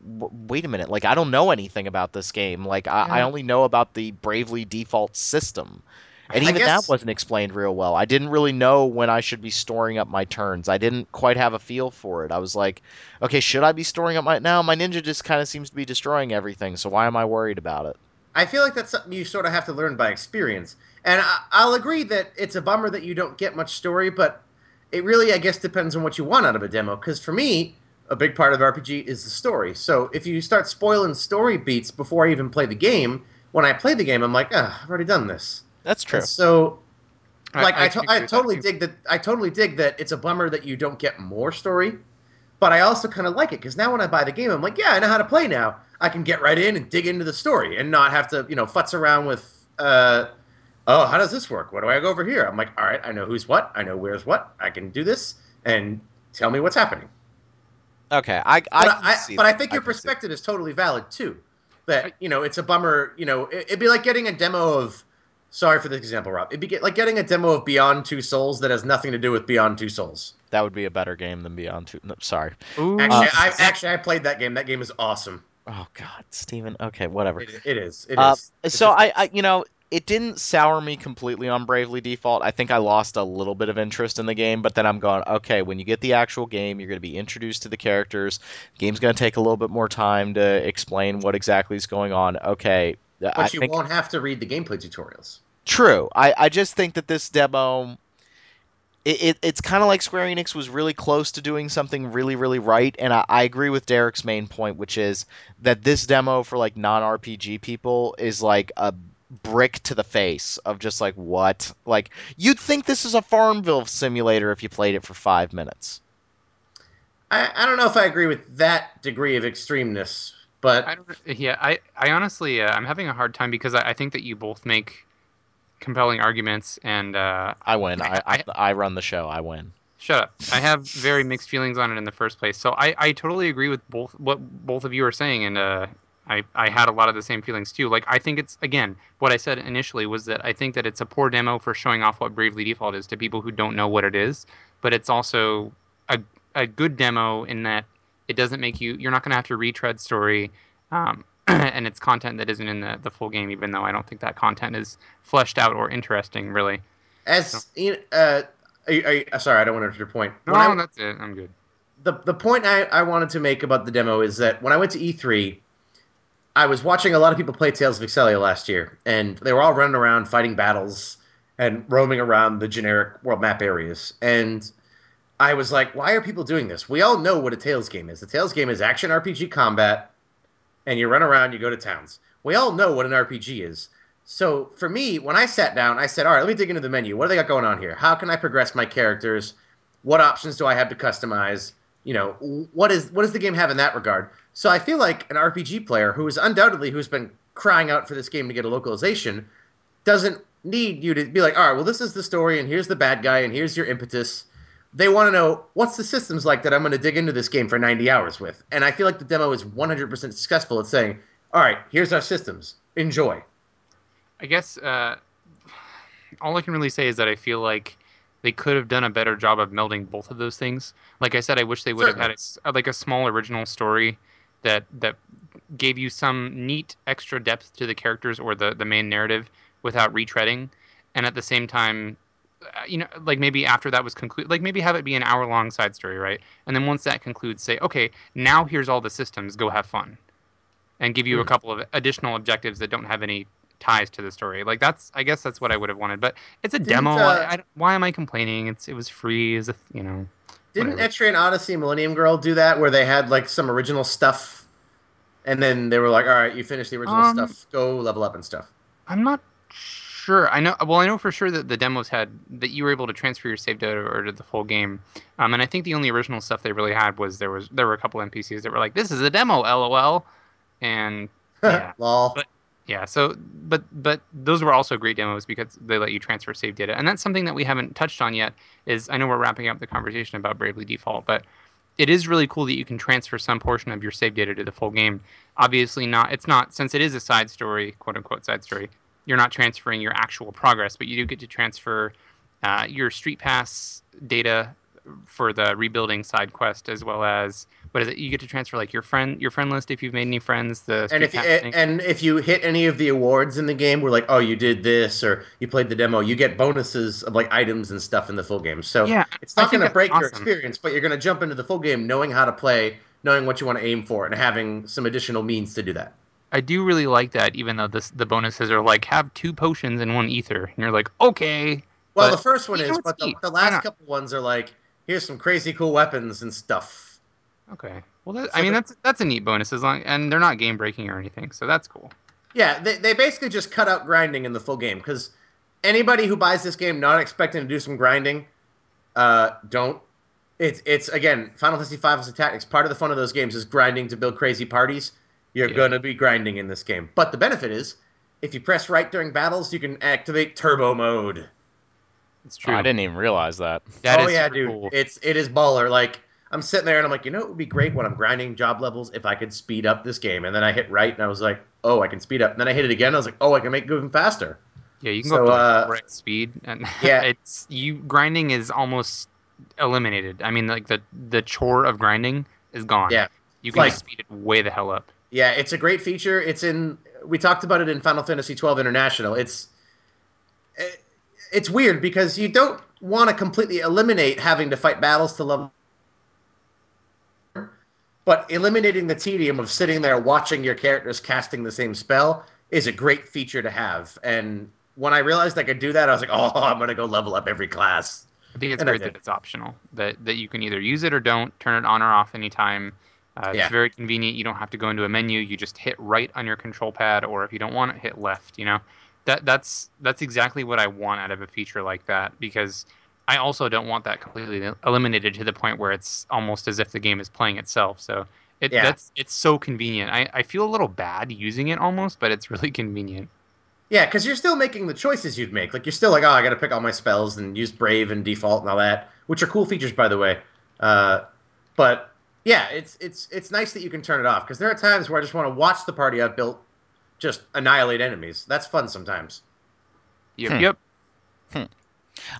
wait a minute. Like, I don't know anything about this game. Like, I, yeah. I only know about the Bravely default system. And even guess, that wasn't explained real well. I didn't really know when I should be storing up my turns. I didn't quite have a feel for it. I was like, okay, should I be storing up my now? My ninja just kind of seems to be destroying everything. So why am I worried about it? I feel like that's something you sort of have to learn by experience. And I, will agree that it's a bummer that you don't get much story, but it really, I guess, depends on what you want out of a demo. Because for me, a big part of RPG is the story. So if you start spoiling story beats before I even play the game, when I play the game, I'm like, ah, I've already done this. That's true. And so, like, I, I, to- I totally dig that. I totally dig that. It's a bummer that you don't get more story, but I also kind of like it because now when I buy the game, I'm like, yeah, I know how to play now. I can get right in and dig into the story and not have to, you know, futz around with, uh, oh, how does this work? What do I go over here? I'm like, all right, I know who's what. I know where's what. I can do this and tell me what's happening. Okay, I, I, but I, see but. I think your perspective is totally valid too. That you know, it's a bummer. You know, it, it'd be like getting a demo of Sorry for the example, Rob. It'd be like getting a demo of Beyond Two Souls that has nothing to do with Beyond Two Souls. That would be a better game than Beyond Two. No, sorry. Ooh. Actually, uh, I actually I played that game. That game is awesome. Oh God, Steven. Okay, whatever. It, it is. It uh, is. so I, I, you know, it didn't sour me completely on Bravely Default. I think I lost a little bit of interest in the game, but then I'm going, okay, when you get the actual game, you're going to be introduced to the characters. The game's going to take a little bit more time to explain what exactly is going on. Okay. But I you think... won't have to read the gameplay tutorials. True. I, I just think that this demo it, it, it's kind of like Square Enix was really close to doing something really, really right. And I, I, agree with Derek's main point, which is that this demo for like non RPG people is like a brick to the face of just like what? Like you'd think this is a Farmville simulator if you played it for five minutes. I, I don't know if I agree with that degree of extremeness, but I don't, yeah, I, I honestly uh, I'm having a hard time because I, I think that you both make compelling arguments, and uh, I win. I, I, I run the show. I win. Shut up. I have very mixed feelings on it in the first place. So I, I totally agree with both what both of you are saying, and uh, I I had a lot of the same feelings too. Like I think it's again what I said initially was that I think that it's a poor demo for showing off what Bravely Default is to people who don't know what it is. but it's also a a good demo in that it doesn't make you you're not going to have to retread story. Um, and it's content that isn't in the, the full game, even though I don't think that content is fleshed out or interesting, really. As you know, uh, are you- are you- sorry, I don't want to interrupt your point. No, When I- that's it. I'm good. the the point I, I wanted to make about the demo is that when I went to E3, I was watching a lot of people play Tales of Xillia last year, and they were all running around fighting battles and roaming around the generic world map areas. And I was like, why are people doing this? We all know what a Tales game is. The Tales game is action RPG combat, and you run around, you go to towns. We all know what an RPG is. So for me, when I sat down, I said, all right, let me dig into the menu. What do they got going on here? How can I progress my characters? What options do I have to customize? You know, what is what does the game have in that regard? So I feel like an RPG player who is undoubtedly who's been crying out for this game to get a localization doesn't need you to be like, all right, well, this is the story, and here's the bad guy, and here's your impetus. They want to know what's the systems like that I'm going to dig into this game for 90 hours with. And I feel like the demo is 100% successful at saying, all right, here's our systems. Enjoy. I guess uh, all I can really say is that I feel like they could have done a better job of melding both of those things. Like I said, I wish they would have had a s like a small original story that that gave you some neat extra depth to the characters or the the main narrative without retreading, and at the same time. Uh, You know, like maybe after that was concluded, like maybe have it be an hour long side story, right? And then once that concludes, say, okay, now here's all the systems, go have fun, and give you a Mhm. couple of additional objectives that don't have any ties to the story. Like that's, I guess that's what I would have wanted. But it's a Didn't, demo. uh, I, I, why am I complaining? It's it was free. Is a you know. Didn't Whatever. Etrian Odyssey Millennium Girl do that where they had like some original stuff and then they were like, all right, you finished the original Um, stuff, go level up and stuff. I'm not sure. I know. Well, I know for sure that the demos had that you were able to transfer your save data over to the full game. Um, and I think the only original stuff they really had was there was there were a couple NPCs that were like, "This is a demo, lol," and yeah. Lol. But- Yeah, so but but those were also great demos because they let you transfer save data, and that's something that we haven't touched on yet. Is I know we're wrapping up the conversation about Bravely Default, but it is really cool that you can transfer some portion of your save data to the full game. Obviously, not it's not since it is a side story, quote unquote side story. You're not transferring your actual progress, but you do get to transfer uh, your street pass data for the rebuilding side quest as well as what is it? You get to transfer like your friend your friend list if you've made any friends. The and if street you, pass thing. and if you hit any of the awards in the game, we're like, oh, you did this or you played the demo, you get bonuses of like items and stuff in the full game. So yeah, it's not going to that's break your experience, but you're going to jump into the full game knowing how to play, knowing what you want to aim for, and having some additional means to do that. I do really like that, even though this, the bonuses are like have two potions and one ether, and you're like, okay, Well, the first one is, but the, the last couple ones are like, here's some crazy cool weapons and stuff. okay. Well, that, So I mean that's that's a neat bonus as long, and they're not game breaking or anything, so that's cool. Yeah, they, they basically just cut out grinding in the full game because anybody who buys this game not expecting to do some grinding, uh, don't. It's it's again Final Fantasy V is a tactics. Part of the fun of those games is grinding to build crazy parties. You're Yeah. gonna be grinding in this game, but the benefit is if you press right during battles, you can activate turbo mode. It's Oh, true. I didn't even realize that. That oh is yeah, dude, cool. it's it is baller. Like I'm sitting there and I'm like, you know, it would be great when I'm grinding job levels if I could speed up this game. And then I hit right and I was like, oh, I can speed up. And then I hit it again. I was like, oh, I can make it go even faster. Yeah, you can So, go up to uh, like 4x speed, and yeah. it's you grinding is almost eliminated. I mean, like the the chore of grinding is gone. Yeah. you can Like- just speed it way the hell up. Yeah, it's a great feature. It's in. We talked about it in Final Fantasy twelve International. It's. it- It's weird because you don't want to completely eliminate having to fight battles to level, but eliminating the tedium of sitting there watching your characters casting the same spell is a great feature to have. And when I realized I could do that, I was like, "Oh, I'm gonna go level up every class." I think it's And great that it's optional. That that you can either use it or don't. Turn it on or off anytime. Uh, Yeah. It's very convenient. You don't have to go into a menu. You just hit right on your control pad, or if you don't want it, hit left. You know, that that's that's exactly what I want out of a feature like that because I also don't want that completely eliminated to the point where it's almost as if the game is playing itself. So it Yeah. that's it's so convenient. I, I feel a little bad using it almost, but it's really convenient. Yeah, because you're still making the choices you'd make. Like you're still like, oh, I got to pick all my spells and use Brave and Default and all that, which are cool features, by the way. Uh, but yeah, it's it's it's nice that you can turn it off because there are times where I just want to watch the party I've built just annihilate enemies. That's fun sometimes. Yep, Hmm. yep.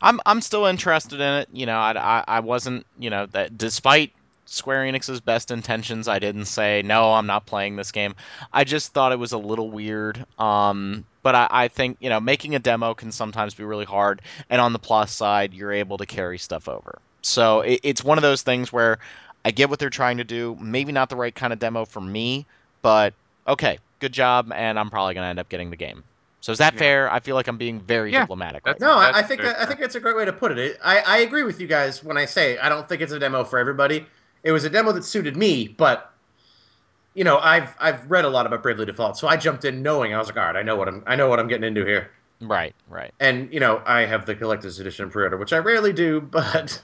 I'm I'm still interested in it. You know, I, I, I wasn't. You know that despite Square Enix's best intentions, I didn't say no. I'm not playing this game. I just thought it was a little weird. Um, but I, I think you know making a demo can sometimes be really hard. And on the plus side, you're able to carry stuff over. So it, it's one of those things where I get what they're trying to do. Maybe not the right kind of demo for me, but okay, good job, and I'm probably gonna end up getting the game. So is that Yeah. fair? I feel like I'm being very Yeah, diplomatic right that's- now. No, I, I think very that, I think that's a great way to put it. it. I, I agree with you guys when I say I don't think it's a demo for everybody. It was a demo that suited me, but you know, I've I've read a lot about Bravely Default, so I jumped in knowing I was like, all right, I know what I'm I know what I'm getting into here. Right, right. And you know, I have the collector's edition pre-order, which I rarely do, but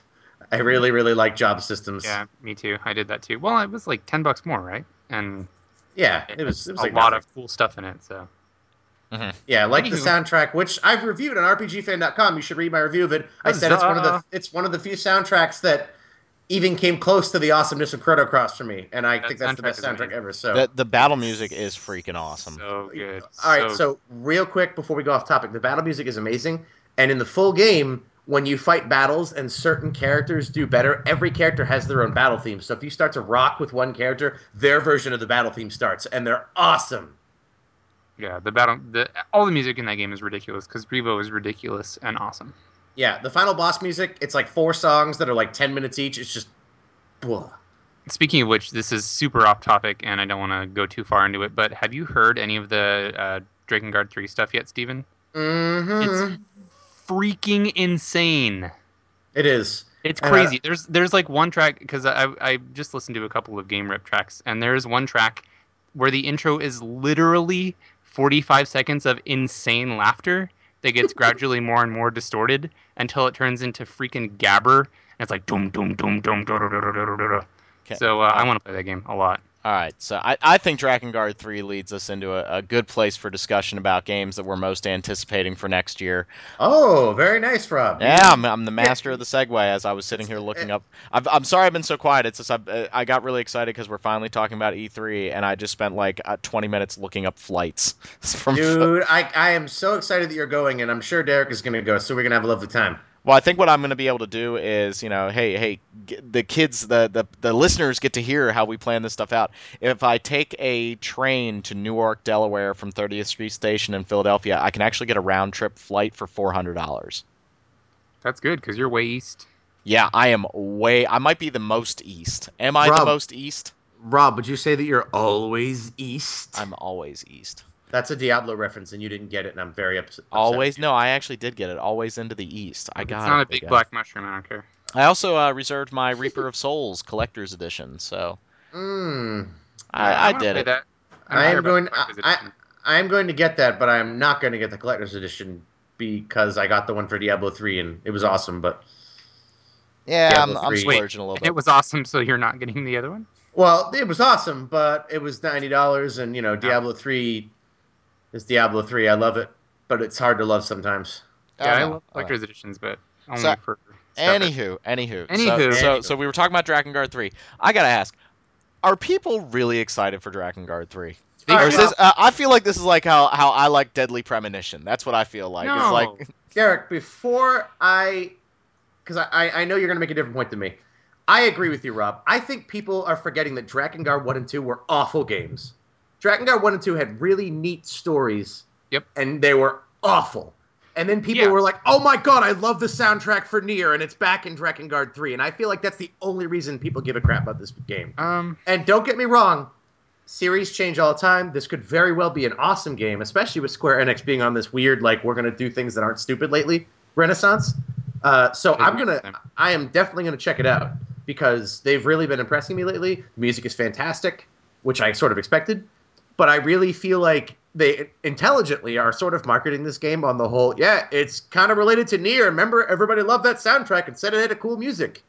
I really really like job systems. Yeah, me too. I did that too. Well, it was like ten bucks more, right? And yeah, it was it was a like lot nothing. of cool stuff in it. So mm-hmm. Yeah, I like the soundtrack, which I've reviewed on RPGFan.com. You should read my review of it. I said it's one of the it's one of the few soundtracks that even came close to the awesomeness of Chrono Cross for me, and I That think that's the best soundtrack ever. So, The the battle music is freaking awesome. so good. all right, So so real quick before we go off topic, the battle music is amazing, and in the full game, when you fight battles and certain characters do better, every character has their own battle theme. So if you start to rock with one character, their version of the battle theme starts, and they're awesome. yeah, the battle, the all the music in that game is ridiculous because Revo is ridiculous and awesome. Yeah, the final boss music, it's like four songs that are like ten minutes each. It's just, blah. Speaking of which, this is super off topic, and I don't want to go too far into it. But have you heard any of the uh, Drakengard three stuff yet, Steven? Mm-hmm. It's freaking insane. It is. It's And, uh, crazy. there's there's like one track because I I just listened to a couple of game rip tracks, and there's one track where the intro is literally 45 seconds of insane laughter that gets gradually more and more distorted until it turns into freaking gabber, and it's like dum dum dum dum da da da da da da da. Okay. So uh, I want to play that game a lot. All right, so I, I think Drakengard 3 leads us into a, a good place for discussion about games that we're most anticipating for next year. Oh, very nice, Rob. Yeah, I'm, I'm the master of the segue as I was sitting here looking up. I've, I'm sorry I've been so quiet. It's just I've, uh, I got really excited because we're finally talking about E3, and I just spent like uh, 20 minutes looking up flights from. Dude, I, I am so excited that you're going, and I'm sure Derek is going to go, so we're going to have a lovely time. Well, I think what I'm going to be able to do is, you know, hey, hey, the kids, the, the the listeners get to hear how we plan this stuff out. If I take a train to Newark, Delaware from 30th Street Station in Philadelphia, I can actually get a round trip flight for $400. That's good because you're way east. Yeah, I am way. I might be the most east. Am I the most east? Rob, would you say that you're always east? I'm always east. That's a Diablo reference, and you didn't get it, and I'm very upset. upset Always. No, I actually did get it. Always into the east. I got it. it's not it. a big black mushroom. I don't care. I also uh, reserved my Reaper of Souls collector's edition, so Mm. I, I, wanna did it. That. I don't am going. I, I, am going to get that, but I'm not going to get the collector's edition because I got the one for Diablo 3, and it was awesome. But Yeah, I'm, Diablo I'm 3. splurging a little bit. it was awesome. So you're not getting the other one. well, it was awesome, but it was ninety dollars, and you know, Diablo 3 is Diablo 3. I love it, but it's hard to love sometimes. Yeah, I know, love collector's editions, but only So, for. Anywho, anywho, Anywho. So, so, Anywho. so we were talking about Drakengard three. I gotta ask, are people really excited for Drakengard three? They All Or right, is this? Uh, I feel like this is like how how I like Deadly Premonition. That's what I feel like. It's like Derek, before I, because I, I I know you're going to make a different point than me. I agree with you, Rob. I think people are forgetting that Drakengard 1 and 2 were awful games. Drakengard 1 and 2 had really neat stories. Yep. And they were awful. And then people Yeah. were like, oh my god, I love the soundtrack for Nier, and it's back in Drakengard 3. And I feel like that's the only reason people give a crap about this game. Um, And don't get me wrong, series change all the time. This could very well be an awesome game, especially with Square Enix being on this weird, like, we're going to do things that aren't stupid lately renaissance. Uh, so I'm going to. I am definitely going to check it out because they've really been impressing me lately. The music is fantastic, which I sort of expected. But I really feel like they intelligently are sort of marketing this game on the whole. Yeah, it's kind of related to Nier. Remember, everybody loved that soundtrack and said it had a cool music.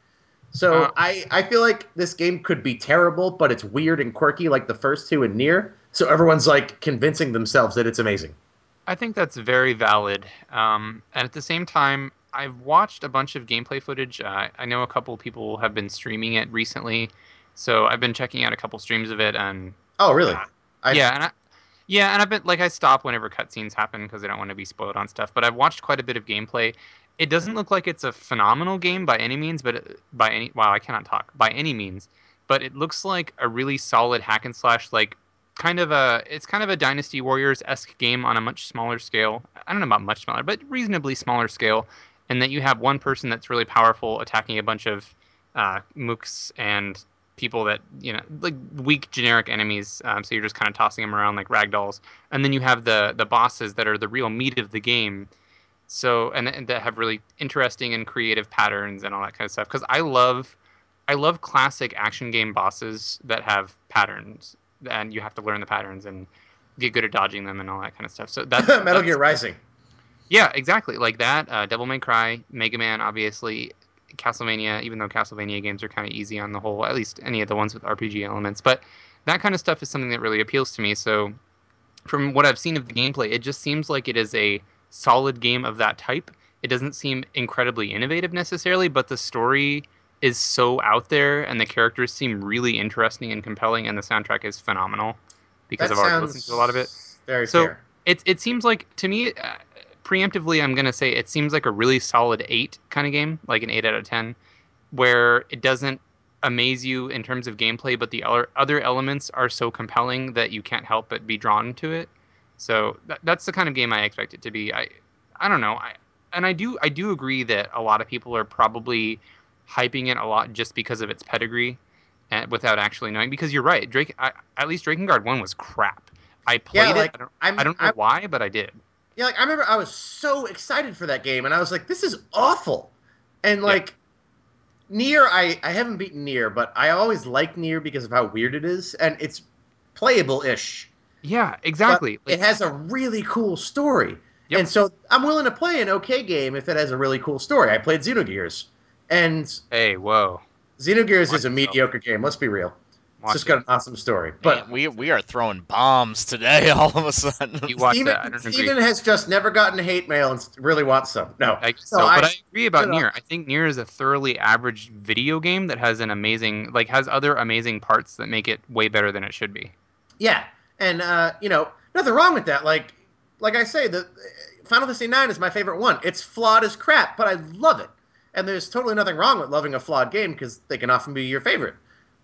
So Uh, I, I feel like this game could be terrible, but it's weird and quirky like the first two in Nier. So everyone's like convincing themselves that it's amazing. I think that's very valid. Um, and at the same time, I've watched a bunch of gameplay footage. Uh, I know a couple people have been streaming it recently, so I've been checking out a couple streams of it. And Oh, really? I- yeah, and I, yeah, and I've been like I stop whenever cutscenes happen because I don't want to be spoiled on stuff. But I've watched quite a bit of gameplay, it doesn't look like it's a phenomenal game by any means, but it, by any wow, I cannot talk by any means. But it looks like a really solid hack and slash, like kind of a it's kind of a Dynasty Warriors esque game on a much smaller scale. I don't know about much smaller, but reasonably smaller scale. And that you have one person that's really powerful attacking a bunch of uh, mooks and people that you know like weak generic enemies. Um, so you're just kind of tossing them around like ragdolls. And then you have the the bosses that are the real meat of the game. So and, and that have really interesting and creative patterns and all that kind of stuff. Because I love I love classic action game bosses that have patterns and you have to learn the patterns and get good at dodging them and all that kind of stuff. So that's Metal that's- Gear Rising. Yeah, exactly. Like that. Uh, Devil May Cry, Mega Man, obviously, Castlevania. Even though Castlevania games are kind of easy on the whole, at least any of the ones with RPG elements. But that kind of stuff is something that really appeals to me. So, from what I've seen of the gameplay, it just seems like it is a solid game of that type. It doesn't seem incredibly innovative necessarily, but the story is so out there, and the characters seem really interesting and compelling, and the soundtrack is phenomenal because That I've already listened to a lot of it. Very So- fair. It it seems like to me, uh, preemptively, I'm gonna say it seems like a really solid eight kind of game, like an eight out of ten, where it doesn't amaze you in terms of gameplay, but the other other elements are so compelling that you can't help but be drawn to it. So that, that's the kind of game I expect it to be. I I don't know. I and I do I do agree that a lot of people are probably hyping it a lot just because of its pedigree, and without actually knowing. Because you're right, Drake. I, at least Drakengard One was crap. I played like, it. I don't, I don't know why, but I did. Yeah, like I remember I was so excited for that game, and I was like, "This is awful," and like. Nier, I, I haven't beaten Nier, but I always like Nier because of how weird it is, and it's playable-ish. Yeah, but exactly. it has a really cool story, Yep. and so I'm willing to play an okay game if it has a really cool story. I played Xenogears, and hey, whoa. Xenogears Watch is a mediocre game. Let's be real. It's Watch just got an awesome story, But but we we are throwing bombs today all of a sudden. You watch Steven, that. I don't agree. Has just never gotten hate mail and really wants some. No, I guess No, so, I- but I agree about no, no. Nier. I think Nier is a thoroughly average video game that has an amazing, like, has other amazing parts that make it way better than it should be. Yeah, and uh, you know, nothing wrong with that. Like, like I say, the Final Fantasy IX is my favorite one. It's flawed as crap, but I love it. And there's totally nothing wrong with loving a flawed game because they can often be your favorite.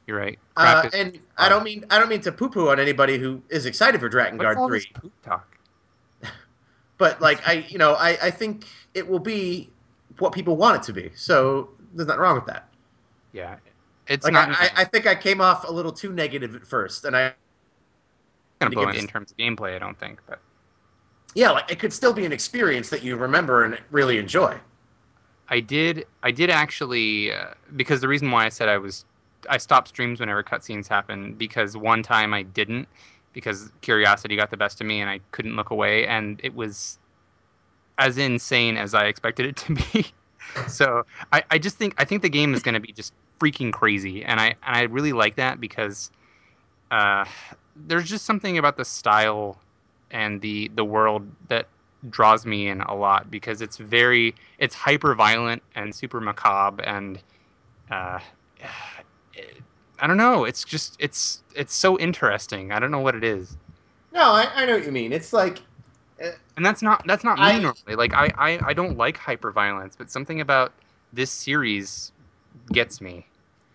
You're right. Uh, and I don't mean I don't mean to poo-poo on anybody who is excited for Dragon What's Guard all three, poop talk? but like I, you know, I, I think it will be what people want it to be. So there's nothing wrong with that. Yeah, it's Like not I, I, think I came off a little too negative at first, and I going to blow give in terms of gameplay. I don't think, but yeah, like it could still be an experience that you remember and really enjoy. I did. I did actually uh, because the reason why I said I was I stopped streams whenever cutscenes happen because one time I didn't because curiosity got the best of me and I couldn't look away and it was as insane as I expected it to be. so I, I just think I think the game is going to be just freaking crazy and I and I really like that because uh, there's just something about the style and the the world that draws me in a lot because it's very it's hyper violent and super macabre and uh, I don't know. It's just it's it's so interesting. I don't know what it is, No, I, I know what you mean. It's like uh, and that's not that's not me I- normally. Like I, I I don't like hyper violence, but something about this series gets me.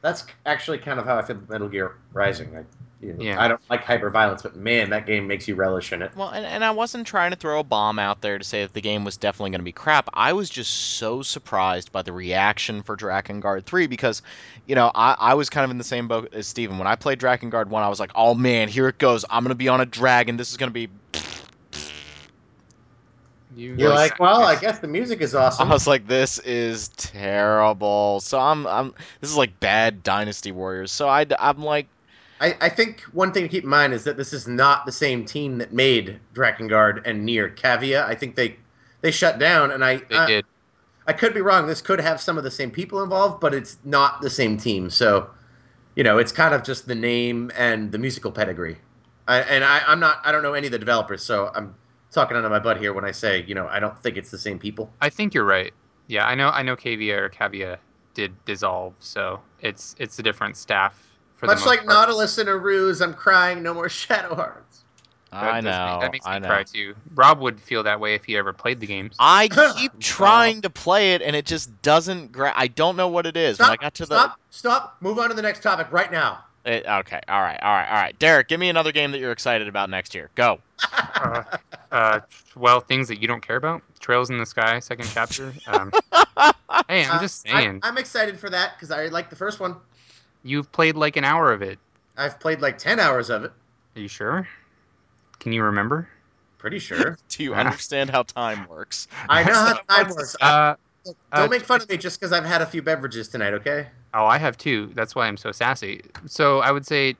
that's actually kind of how I feel Metal Gear Rising. I, you know, Yeah. I don't like hyper violence, but man, that game makes you relish in it. Well, and, and I wasn't trying to throw a bomb out there to say that the game was definitely going to be crap. I was just so surprised by the reaction for Drakengard 3 because, you know, I, I was kind of in the same boat as Steven. When I played Drakengard 1, I was like, oh man, here it goes. I'm going to be on a dragon. This is going to be. You You're like, well, I guess the music is awesome. I was like, this is terrible. So I'm, I'm, this is like bad Dynasty Warriors. So I, I'm like, I, I think one thing to keep in mind is that this is not the same team that made Drakengard and Nier Cavia. I think they they shut down, and I they I, did. I could be wrong. This could have some of the same people involved, but it's not the same team. So, you know, it's kind of just the name and the musical pedigree. I, and I, I'm not. I don't know any of the developers, so I'm talking under my butt here when I say, you know, I don't think it's the same people. I think you're right. Yeah, I know. I know. Cavia or Cavia did dissolve, so it's it's a different staff. For Much most like part. Nautilus and Aruze, I'm crying. No more Shadow Hearts. I know. make- that makes me know. cry too. Rob would feel that way if he ever played the games. I keep trying to play it and it just doesn't gra- I don't know what it is. when I Stop! got to stop! Stop! Move on to the next topic right now. it, okay, all right, all right, all right. Derek, give me another game that you're excited about next year. Go. Uh, uh, well, things that you don't care about. Trails in the Sky, second chapter. Um, hey, I'm Uh, just saying. I'm excited for that because I like the first one. You've played like an hour of it. I've played like ten hours of it. Are you sure? Can you remember? Pretty sure. Do you Ah. understand how time works? I know how time works. Uh, Don't uh, make fun of me just because I've had a few beverages tonight, okay? oh, I have two. That's why I'm so sassy. So I would say, do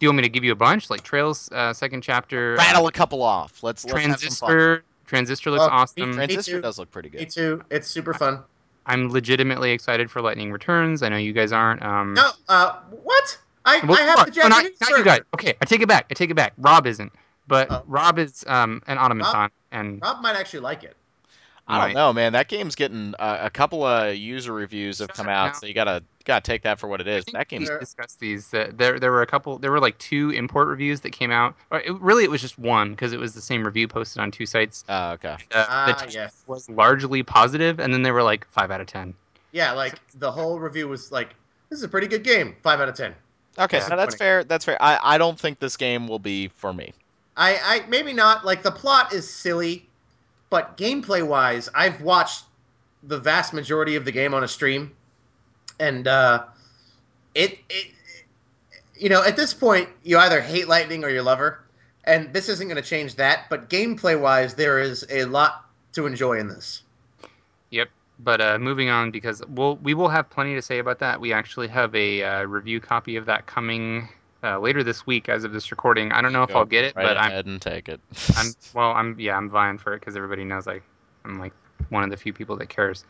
you want me to give you a bunch? Like Trails, uh, second chapter. uh, Rattle a couple off. Let's let's have some fun. Transistor. Transistor looks Oh, awesome. Transistor too. does look pretty good. Me too. It's super fun. I'm legitimately excited for Lightning Returns. I know you guys aren't. Um, No, uh, what? I, Well, I have what? the No, not, not you guys. Okay, I take it back. I take it back. Rob isn't, but Oh. Rob is um, an automaton, and Rob might actually like it. I don't Right. know, man. That game's getting uh, a couple of user reviews have come out, now. so you gotta gotta take that for what it is. I is. think That we game's There- discussed these. That there, there were a couple. There were like two import reviews that came out. Or it, really, it was just one because it was the same review posted on two sites. oh, okay. Uh, Ah, the text yes. was largely positive, and then they were like five out of ten. Yeah, like the whole review was like, "This is a pretty good game. Five out of ten. Okay, Yeah. no, that's fair. That's fair. I, I don't think this game will be for me. I, I maybe not. Like the plot is silly, but gameplay wise, I've watched the vast majority of the game on a stream, and uh, it, it, you know, at this point, you either hate Lightning or you love her, and this isn't going to change that. But gameplay wise, there is a lot to enjoy in this. Yep. But uh, moving on because we'll we will have plenty to say about that. We actually have a uh, review copy of that coming uh, later this week as of this recording. I don't know if Go I'll get it, Right but I'm ahead and take it. I'm well. I'm yeah. I'm vying for it because everybody knows I I'm like one of the few people that cares.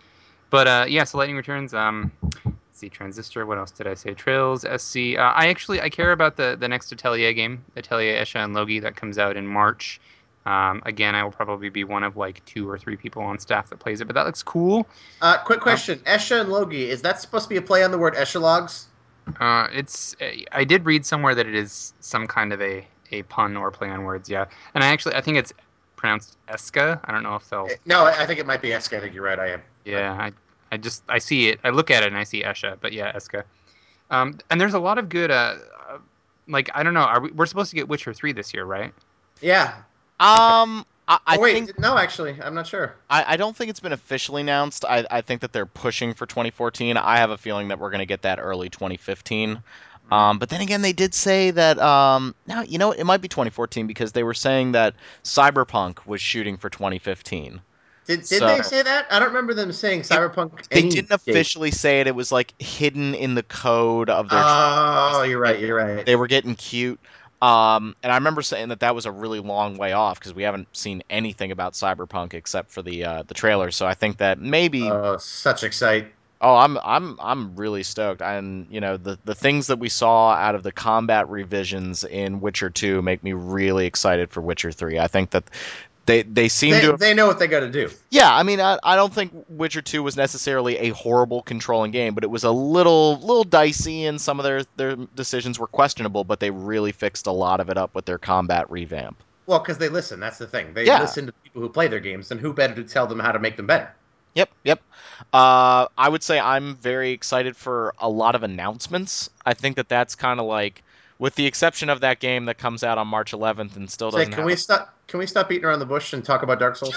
But uh, yeah. So Lightning Returns. Um, let's see Transistor. What else did I say? Trails. SC. Uh, I actually I care about the the next Atelier game, Atelier Escha and Logy that comes out in March. Um, again, I will probably be one of like two or three people on staff that plays it, but that looks cool. Uh, quick question: Escha and Logy is that supposed to be a play on the word eshalogs? Uh, it's I did read somewhere that it is some kind of a a pun or play on words. Yeah, and I actually I think it's pronounced Eska. I don't know if they'll. Eh, No, I I think it might be Eska. I think you're right. I am. Yeah, I, I just I see it. I look at it and I see Esha, but yeah, Eska. Um, and there's a lot of good. Uh, uh, like I don't know. Are we? We're supposed to get Witcher three this year, right? Yeah. um, I, I oh, wait, think no, actually, I'm not sure. I, I don't think it's been officially announced. I, I think that they're pushing for 2014. I have a feeling that we're going to get that early 2015. Um, but then again, they did say that. Um, now you know it might be 2014 because they were saying that Cyberpunk was shooting for 2015. Did, did So- they say that? I don't remember them saying Cyberpunk. They didn't date. officially say it. It was like hidden in the code of their. Oh, you're right. You're right. they were getting cute. Um, and I remember saying that that was a really long way off because we haven't seen anything about Cyberpunk except for the uh, the trailer. So I think that maybe Oh, such excite. Oh, I'm I'm I'm really stoked. And you know, the the things that we saw out of the combat revisions in Witcher 2 make me really excited for Witcher 3. I think that they they seem They, to they know what they got to do. Yeah, I mean, I, I don't think Witcher 2 was necessarily a horrible controlling game, but it was a little little dicey and some of their their decisions were questionable, but they really fixed a lot of it up with their combat revamp. Well, because they listen. That's the thing. They Yeah. listen to people who play their games, and who better to tell them how to make them better? Yep, yep. Uh, I would say I'm very excited for a lot of announcements. I think that that's kind of like, with the exception of that game that comes out on March 11th and still doesn't can have. we stop? Can we stop beating around the bush and talk about Dark Souls?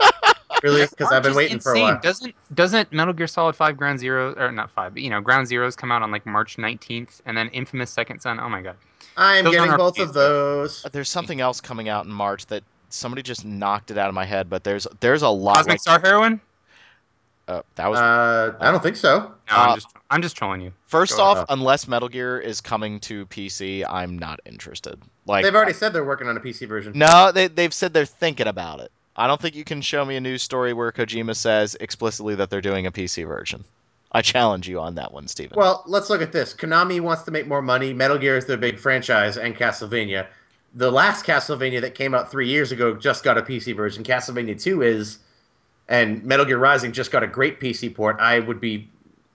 really? Because I've been March is waiting for a while. Doesn't doesn't Metal Gear Solid Five Ground Zero or not five, but you know Ground Zeroes come out on like March nineteenth, and then Infamous Second Son. Oh my god. I'm Those getting both RPGs, of those. Uh, there's something else coming out in March that somebody just knocked it out of my head, but there's there's a lot. Cosmic Like, Star Heroine? Uh, that was Uh, I don't think so. No, Uh, I'm just I'm just trolling you. first go off, ahead. unless Metal Gear is coming to PC, I'm not interested. Like They've already said they're working on a PC version. No, they they've said they're thinking about it. I don't think you can show me a news story where Kojima says explicitly that they're doing a PC version. I challenge you on that one, Steven. Well, let's look at this. Konami wants to make more money. Metal Gear is their big franchise, and Castlevania. The last Castlevania that came out three years ago just got a PC version. Castlevania 2 is, and Metal Gear Rising just got a great PC port. I would be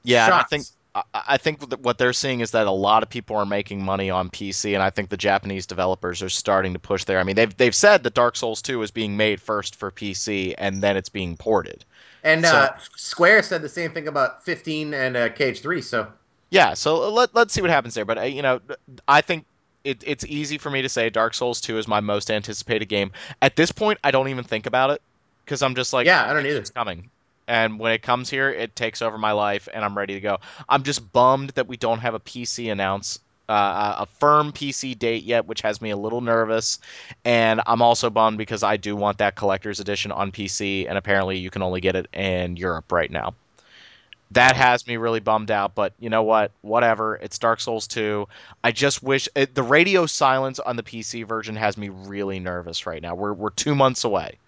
yeah, I think I, think that what they're seeing is that a lot of people are making money on PC, and I think the Japanese developers are starting to push there. I mean, they've they've said that Dark Souls 2 is being made first for PC, and then it's being ported. And So- uh, Square said the same thing about 15 and uh, KH3. So Yeah, so let let's see what happens there. But uh, you know, I think it, it's easy for me to say Dark Souls 2 is my most anticipated game. At this point, I don't even think about it because I'm just like, yeah, I don't either. it's coming. And when it comes here, it takes over my life, and I'm ready to go. I'm just bummed that we don't have a PC announce, uh, a firm PC date yet, which has me a little nervous. And I'm also bummed because I do want that collector's edition on PC, and apparently you can only get it in Europe right now. That has me really bummed out, but you know what? Whatever. It's Dark Souls 2. I just wish it, the radio silence on the PC version has me really nervous right now. We're we're two months away.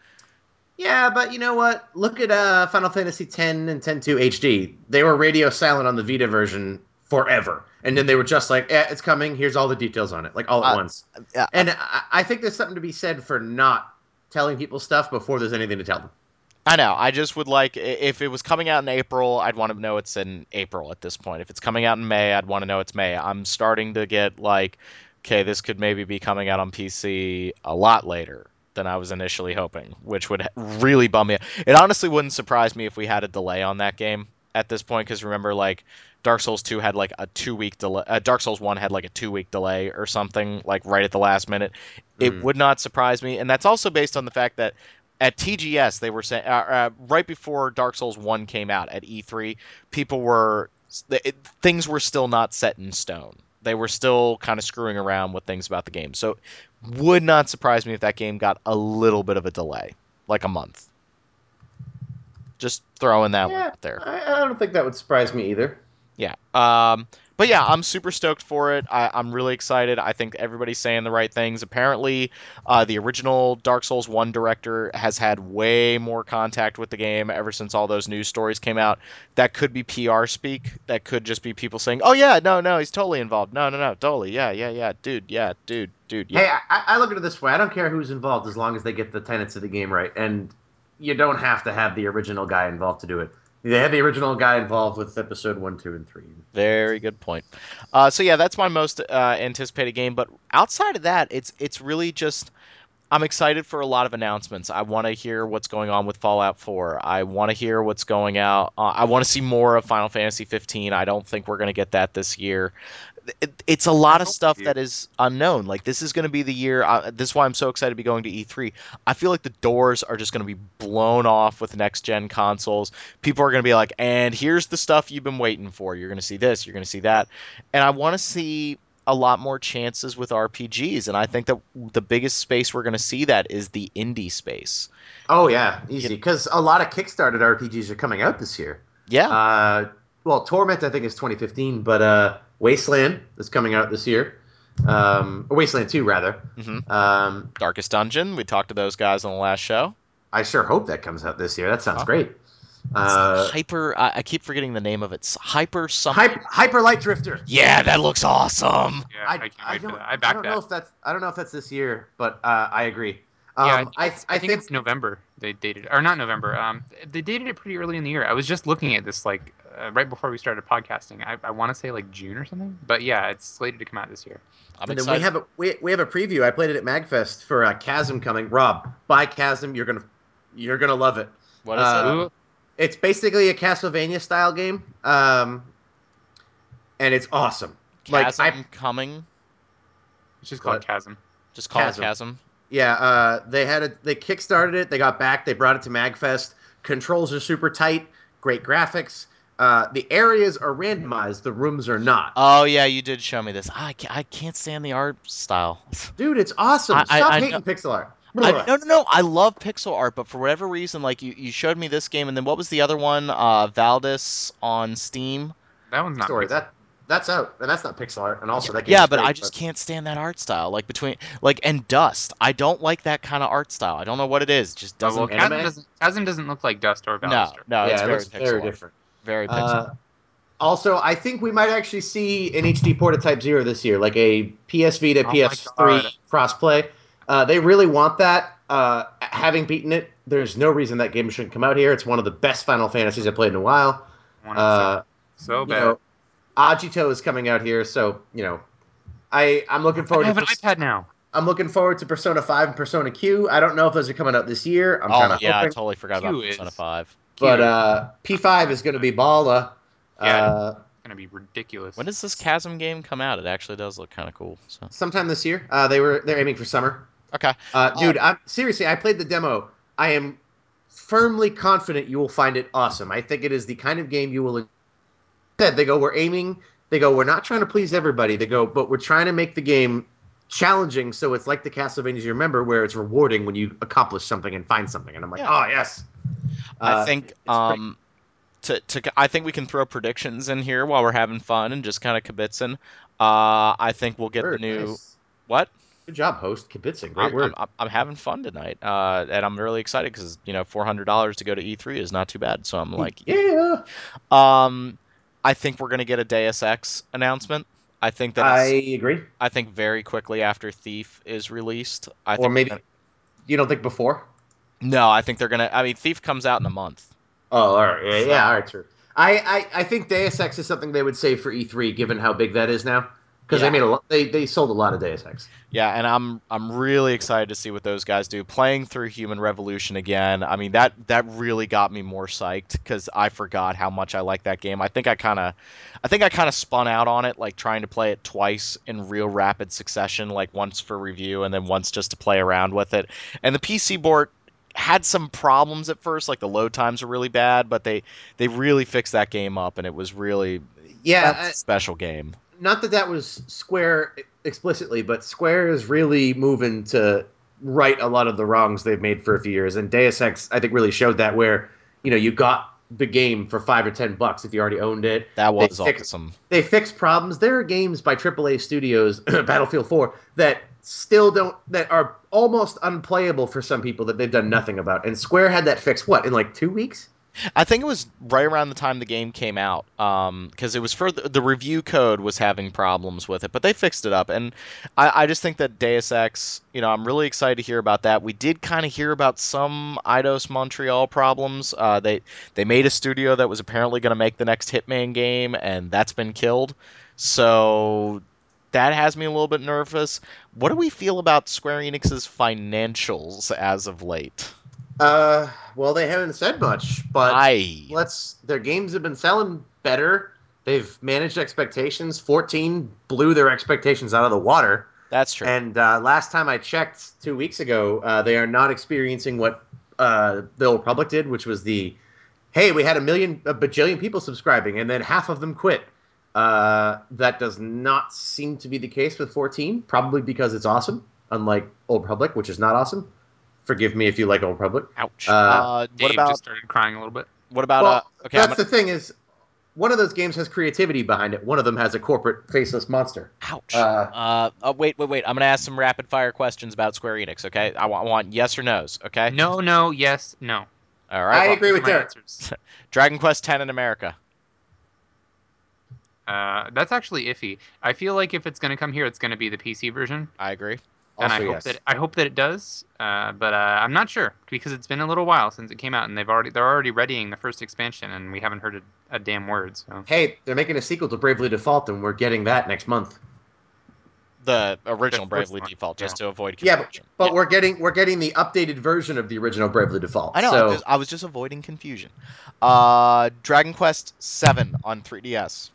Yeah, but you know what? Look at uh, Final Fantasy X and X2 HD. They were radio silent on the Vita version forever, and then they were just like, eh, "It's coming. Here's all the details on it, like all at Uh, once." yeah. And I, I think there's something to be said for not telling people stuff before there's anything to tell them. I know. I just would like if it was coming out in April, I'd want to know it's in April at this point. If it's coming out in May, I'd want to know it's May. I'm starting to get like, okay, this could maybe be coming out on PC a lot later than I was initially hoping, which would really bum me. out. It honestly wouldn't surprise me if we had a delay on that game at this point because remember, like Dark Souls 2 had like a two week delay. Uh, Dark Souls 1 had like a two week delay or something, like right at the last minute. It Mm. would not surprise me, and that's also based on the fact that at TGS they were saying uh, uh, right before Dark Souls One came out at E3, people were it, things were still not set in stone. They were still kind of screwing around with things about the game. So would not surprise me if that game got a little bit of a delay, like a month. Just throwing that one out there. I, I don't think that would surprise me either. Yeah. Um, but yeah, I'm super stoked for it. I, I'm really excited. I think everybody's saying the right things. Apparently, uh, the original Dark Souls 1 director has had way more contact with the game ever since all those news stories came out. That could be PR speak. That could just be people saying, oh, yeah, no, no, he's totally involved. No, no, no, totally. Yeah, yeah, yeah. Dude, yeah, dude, dude. Yeah. Hey, I, I look at it this way: I don't care who's involved as long as they get the tenets of the game right, and you don't have to have the original guy involved to do it. They had the original guy involved with episode one, two, and three. Very good point. Uh, so yeah, that's my most uh, anticipated game. But outside of that, it's it's really just I'm excited for a lot of announcements. I want to hear what's going on with Fallout 4. I want to hear what's going out. Uh, I want to see more of Final Fantasy 15. I don't think we're going to get that this year. It, it's a lot of stuff that is unknown. Like this is going to be the year. Uh, this is why I'm so excited to be going to E3. I feel like the doors are just going to be blown off with next gen consoles. People are going to be like, "And here's the stuff you've been waiting for. You're going to see this. You're going to see that." And I want to see a lot more chances with RPGs. And I think that the biggest space we're going to see that is the indie space. Oh yeah, easy. Because a lot of Kickstarted RPGs are coming out this year. Yeah. Uh, well, Torment I think is 2015, but uh, Wasteland is coming out this year. Um, or Wasteland 2 rather. Mhm. Um, Darkest Dungeon. We talked to those guys on the last show. I sure hope that comes out this year. That sounds Huh. great. Uh, Hyper. I, I keep forgetting the name of it. S- Hyper something. Hyper, Hyper Light Drifter. Yeah, that looks awesome. Yeah, I, can't wait for don't, that. I back don't that. know if that's I don't know if that's this year, but uh, I agree. Um, yeah, I, I, think, it's November. They dated, or not November. Um, they dated it pretty early in the year. I was just looking at this like uh, right before we started podcasting. I, I want to say like June or something. But yeah, it's slated to come out this year. I'm and then we have a we, we have a preview. I played it at Magfest for uh, Chasm coming. Rob, buy Chasm. You're gonna you're gonna love it. what is uh, it? It's basically a Castlevania style game, um, and it's awesome. like, Chasm I- coming. it's just called What? Chasm. Just call Chasm. it Chasm. Yeah, uh, they had a they kickstarted it. They got back. They brought it to Magfest. Controls are super tight. Great graphics. Uh, the areas are randomized. The rooms are not. Oh yeah, you did show me this. I can't, I can't stand the art style. Dude, it's awesome. I- I- Stop I hating know- pixel art. I, no, no, no. I love pixel art, but for whatever reason, like you, you showed me this game, and then what was the other one? Uh, Valdis on Steam. That one's not. Story that that's out, and that's not pixel art. And also that yeah, but great, I just can't stand that art style. Like between like and Dust, I don't like that kind of art style. I don't know what it is. It just Oh, doesn't. well, anime? Chasm doesn't. Chasm doesn't look like Dust or Valdis. no, no, yeah, it's it very looks pixel very art. different. Very pixel. Uh, also, I think we might actually see an HD port of Type Zero this year, like a PSV to Oh PS3 crossplay. Uh, they really want that. Uh, having beaten it, there's no reason that game shouldn't come out here. It's one of the best Final Fantasies I've played in a while. Uh, so you bad. know, Agito is coming out here, so you know, I I'm looking forward. I forward have to an Pers- iPad now. I'm looking forward to Persona 5 and Persona Q. I don't know if those are coming out this year. I'm kind oh of yeah, I totally forgot Q about Persona is- Five. But uh, P5 is going to be Bala. Yeah. Uh, It's gonna be ridiculous. When does this Chasm game come out? It actually does look kind of cool. So sometime this year. Uh, they were they're aiming for summer. okay, Uh, dude, I'm seriously. I played the demo. I am firmly confident you will find it awesome. I think it is the kind of game you will. Said they go. We're aiming. They go. We're not trying to please everybody. They go, but we're trying to make the game challenging, so it's like the Castlevanias you remember, where it's rewarding when you accomplish something and find something. And I'm like, Yeah. oh yes. I Uh, think it's pretty- um to to I think we can throw predictions in here while we're having fun and just kind of kibitzing. Uh, I think we'll get Word, the new nice. what? Good job, host. Kibitzing. Great I'm, word. I'm, I'm having fun tonight, uh, and I'm really excited because you know four hundred dollars to go to E3 is not too bad. So I'm like, yeah. um, I think we're gonna get a Deus Ex announcement. I think that I agree. I think very quickly after Thief is released. I or think maybe you don't think before. No, I think they're gonna. I mean, Thief comes out in a month. Oh, all right. Yeah, So- yeah all right, true. I, I, I think Deus Ex is something they would save for E3, given how big that is now, because Yeah. they made a lot. They, they sold a lot of Deus Ex. Yeah, and I'm I'm really excited to see what those guys do. Playing through Human Revolution again, I mean that that really got me more psyched because I forgot how much I like that game. I think I kind of, I think I kind of spun out on it, like trying to play it twice in real rapid succession, like once for review and then once just to play around with it. And the PC board had some problems at first, like the load times were really bad, but they they really fixed that game up, and it was really Yeah, that's I- a special game. not that that was Square explicitly, but Square is really moving to right a lot of the wrongs they've made for a few years, and Deus Ex I think really showed that where you know you got the game for five or ten bucks if you already owned it. That was fixed- awesome. they fix problems. There are games by AAA studios, Battlefield 4, that still don't that are almost unplayable for some people that they've done nothing about. And Square had that fixed what in like two weeks? I think it was right around the time the game came out, because it was for the, the review code was having problems with it, but they fixed it up, and I, I just think that Deus Ex, you know, I'm really excited to hear about that. We did kind of hear about some Eidos Montreal problems. Uh, they they made a studio that was apparently going to make the next Hitman game, and that's been killed. So that has me a little bit nervous. What do we feel about Square Enix's financials as of late? Uh, well, they haven't said much, but I let's. Their games have been selling better. They've managed expectations. 14 blew their expectations out of the water. that's true. And uh, last time I checked, two weeks ago, uh, they are not experiencing what uh, the Old Republic did, which was the, hey, we had a million, a bajillion people subscribing, and then half of them quit. Uh, that does not seem to be the case with 14, probably because it's awesome, unlike Old Republic, which is not awesome. Forgive me if you like Old Republic. Ouch. Uh, Uh, Dave what about just started crying a little bit. what about well, uh, okay? That's gonna, the thing is, one of those games has creativity behind it. One of them has a corporate faceless monster. ouch. uh, Uh, uh, wait, wait, wait. I'm gonna ask some rapid fire questions about Square Enix. Okay, I want, I want yes or nos. Okay. No, no, yes, no. All right. I well, agree with Those Derek. answers. Dragon Quest X in America. Uh, that's actually iffy. I feel like if it's going to come here, it's going to be the PC version, I agree. and I Also, hope yes. that I hope that it does. Uh, but uh, I'm not sure because it's been a little while since it came out, and they've already they're already readying the first expansion, and we haven't heard a, a damn word. So Hey, they're making a sequel to Bravely Default, and we're getting that next month. The original The Bravely one, Default, just to avoid confusion. Yeah, but, but Yeah. we're getting we're getting the updated version of the original Bravely Default. I know. So I, was, I was just avoiding confusion. Uh, Dragon Quest Seven on 3DS.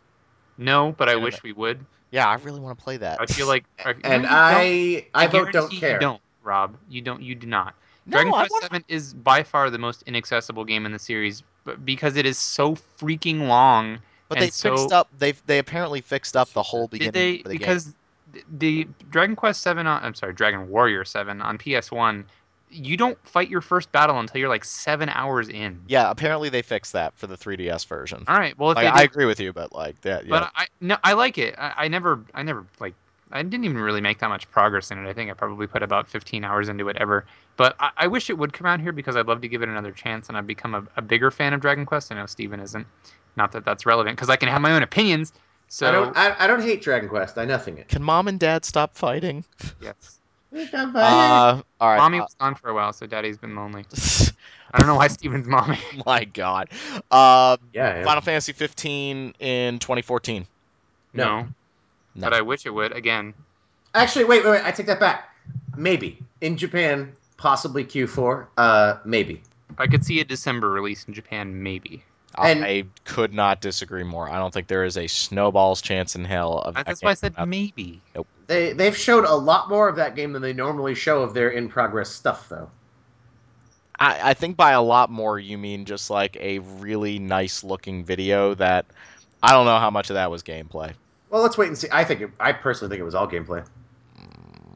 No, but I Damn wish it. we would. Yeah, I really want to play that. I feel like I- and no, you don't. I I, vote don't care. You don't, Rob. You don't. You do not. no, Dragon I Quest want. Seven is by far the most inaccessible game in the series, but because it is so freaking long. But they so- fixed up. They they apparently fixed up the whole beginning Did they? of the game. Because th- the Dragon Quest Seven on I'm sorry, Dragon Warrior Seven on PS One, you don't fight your first battle until you're like seven hours in. Yeah, apparently they fixed that for the 3DS version. All right. Well, if Like, they I agree with you, but like that, yeah. but I no, I like it. I, I never, I never like. I didn't even really make that much progress in it. I think I probably put about 15 hours into it ever. But I, I wish it would come out here because I'd love to give it another chance, and I've become a, a bigger fan of Dragon Quest. I know Steven isn't. Not that that's relevant because I can have my own opinions. So I don't I, I don't hate Dragon Quest. I nothing it. Can mom and dad stop fighting? yes, Uh, all right. mommy uh, was gone for a while, so daddy's been lonely. I don't know why Steven's mommy. my God. Uh, yeah, yeah. Final Fantasy 15 in 2014. No. No. No. But I wish it would. Again, Actually, wait, wait, wait. I take that back. Maybe in Japan, possibly Q4. Uh, maybe. I could see a December release in Japan, maybe. And- I could not disagree more. I don't think there is a snowball's chance in hell of that That's why I said maybe. They they've showed a lot more of that game than they normally show of their in progress stuff, though. I, I think by a lot more you mean just like a really nice looking video that I don't know how much of that was gameplay. Well, let's wait and see. I think it, I personally think it was all gameplay.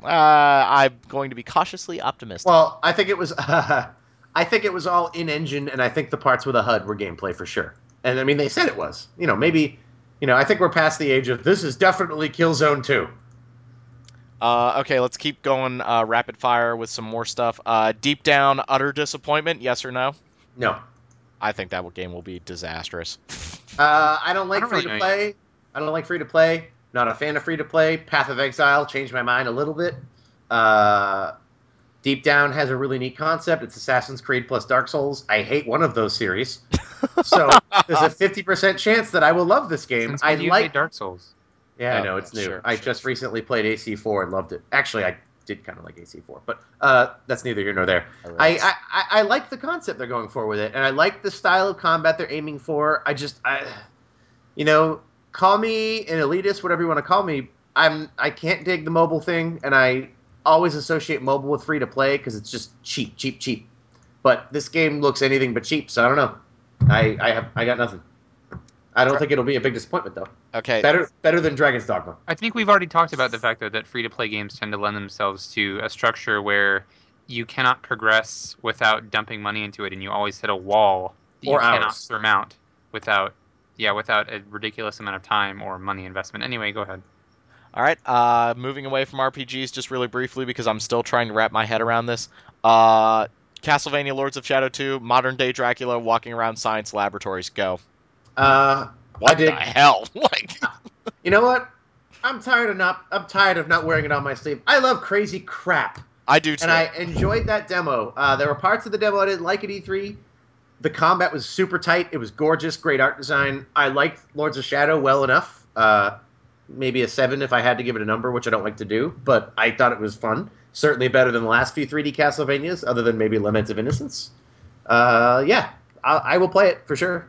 Uh, I'm going to be cautiously optimistic. Well, I think it was. I think it was all in engine, and I think the parts with a HUD were gameplay for sure. And I mean, they said it was. You know, maybe. You know, I think we're past the age of this is definitely Killzone Two. Uh, okay, let's keep going uh, rapid fire with some more stuff. Uh, deep down, utter disappointment, yes or no? No, I think that game will be disastrous. uh, I don't like I don't free really to know play. I don't like free to play. Not a fan of free to play. Path of Exile changed my mind a little bit. Uh, Deep Down has a really neat concept. It's Assassin's Creed plus Dark Souls. I hate one of those series, so there's a fifty percent chance that I will love this game. Since I when do like Dark Souls. Yeah, I Oh, know it's new. sure, I sure, just recently played AC4 and loved it. Actually, I did kind of like AC4, but uh, that's neither here nor there. I, I, I, I like the concept they're going for with it, and I like the style of combat they're aiming for. I just, I, you know, call me an elitist, whatever you want to call me. I'm I can't dig the mobile thing, and I always associate mobile with free to play because it's just cheap, cheap, cheap. But this game looks anything but cheap, so I don't know. I, I have I got nothing. I don't think it'll be a big disappointment though. okay. Better better than Dragon's Dogma. I think we've already talked about the fact though that free to play games tend to lend themselves to a structure where you cannot progress without dumping money into it, and you always hit a wall that Or you cannot surmount without, yeah, without a ridiculous amount of time or money investment. Anyway, go ahead. All right. Uh, moving away from RPGs just really briefly because I'm still trying to wrap my head around this. Uh, Castlevania Lords of Shadow 2, modern day Dracula walking around science laboratories. Go. Uh, What I did- the hell? like, you know what? I'm tired of not. I'm tired of not wearing it on my sleeve. I love crazy crap, I do too. and I enjoyed that demo. Uh, there were parts of the demo I didn't like at E3. The combat was super tight. It was gorgeous, great art design. I liked Lords of Shadow well enough. Uh, maybe a seven if I had to give it a number, which I don't like to do. But I thought it was fun. Certainly better than the last few 3D Castlevanias, other than maybe Lament of Innocence. Uh, yeah, I, I will play it for sure.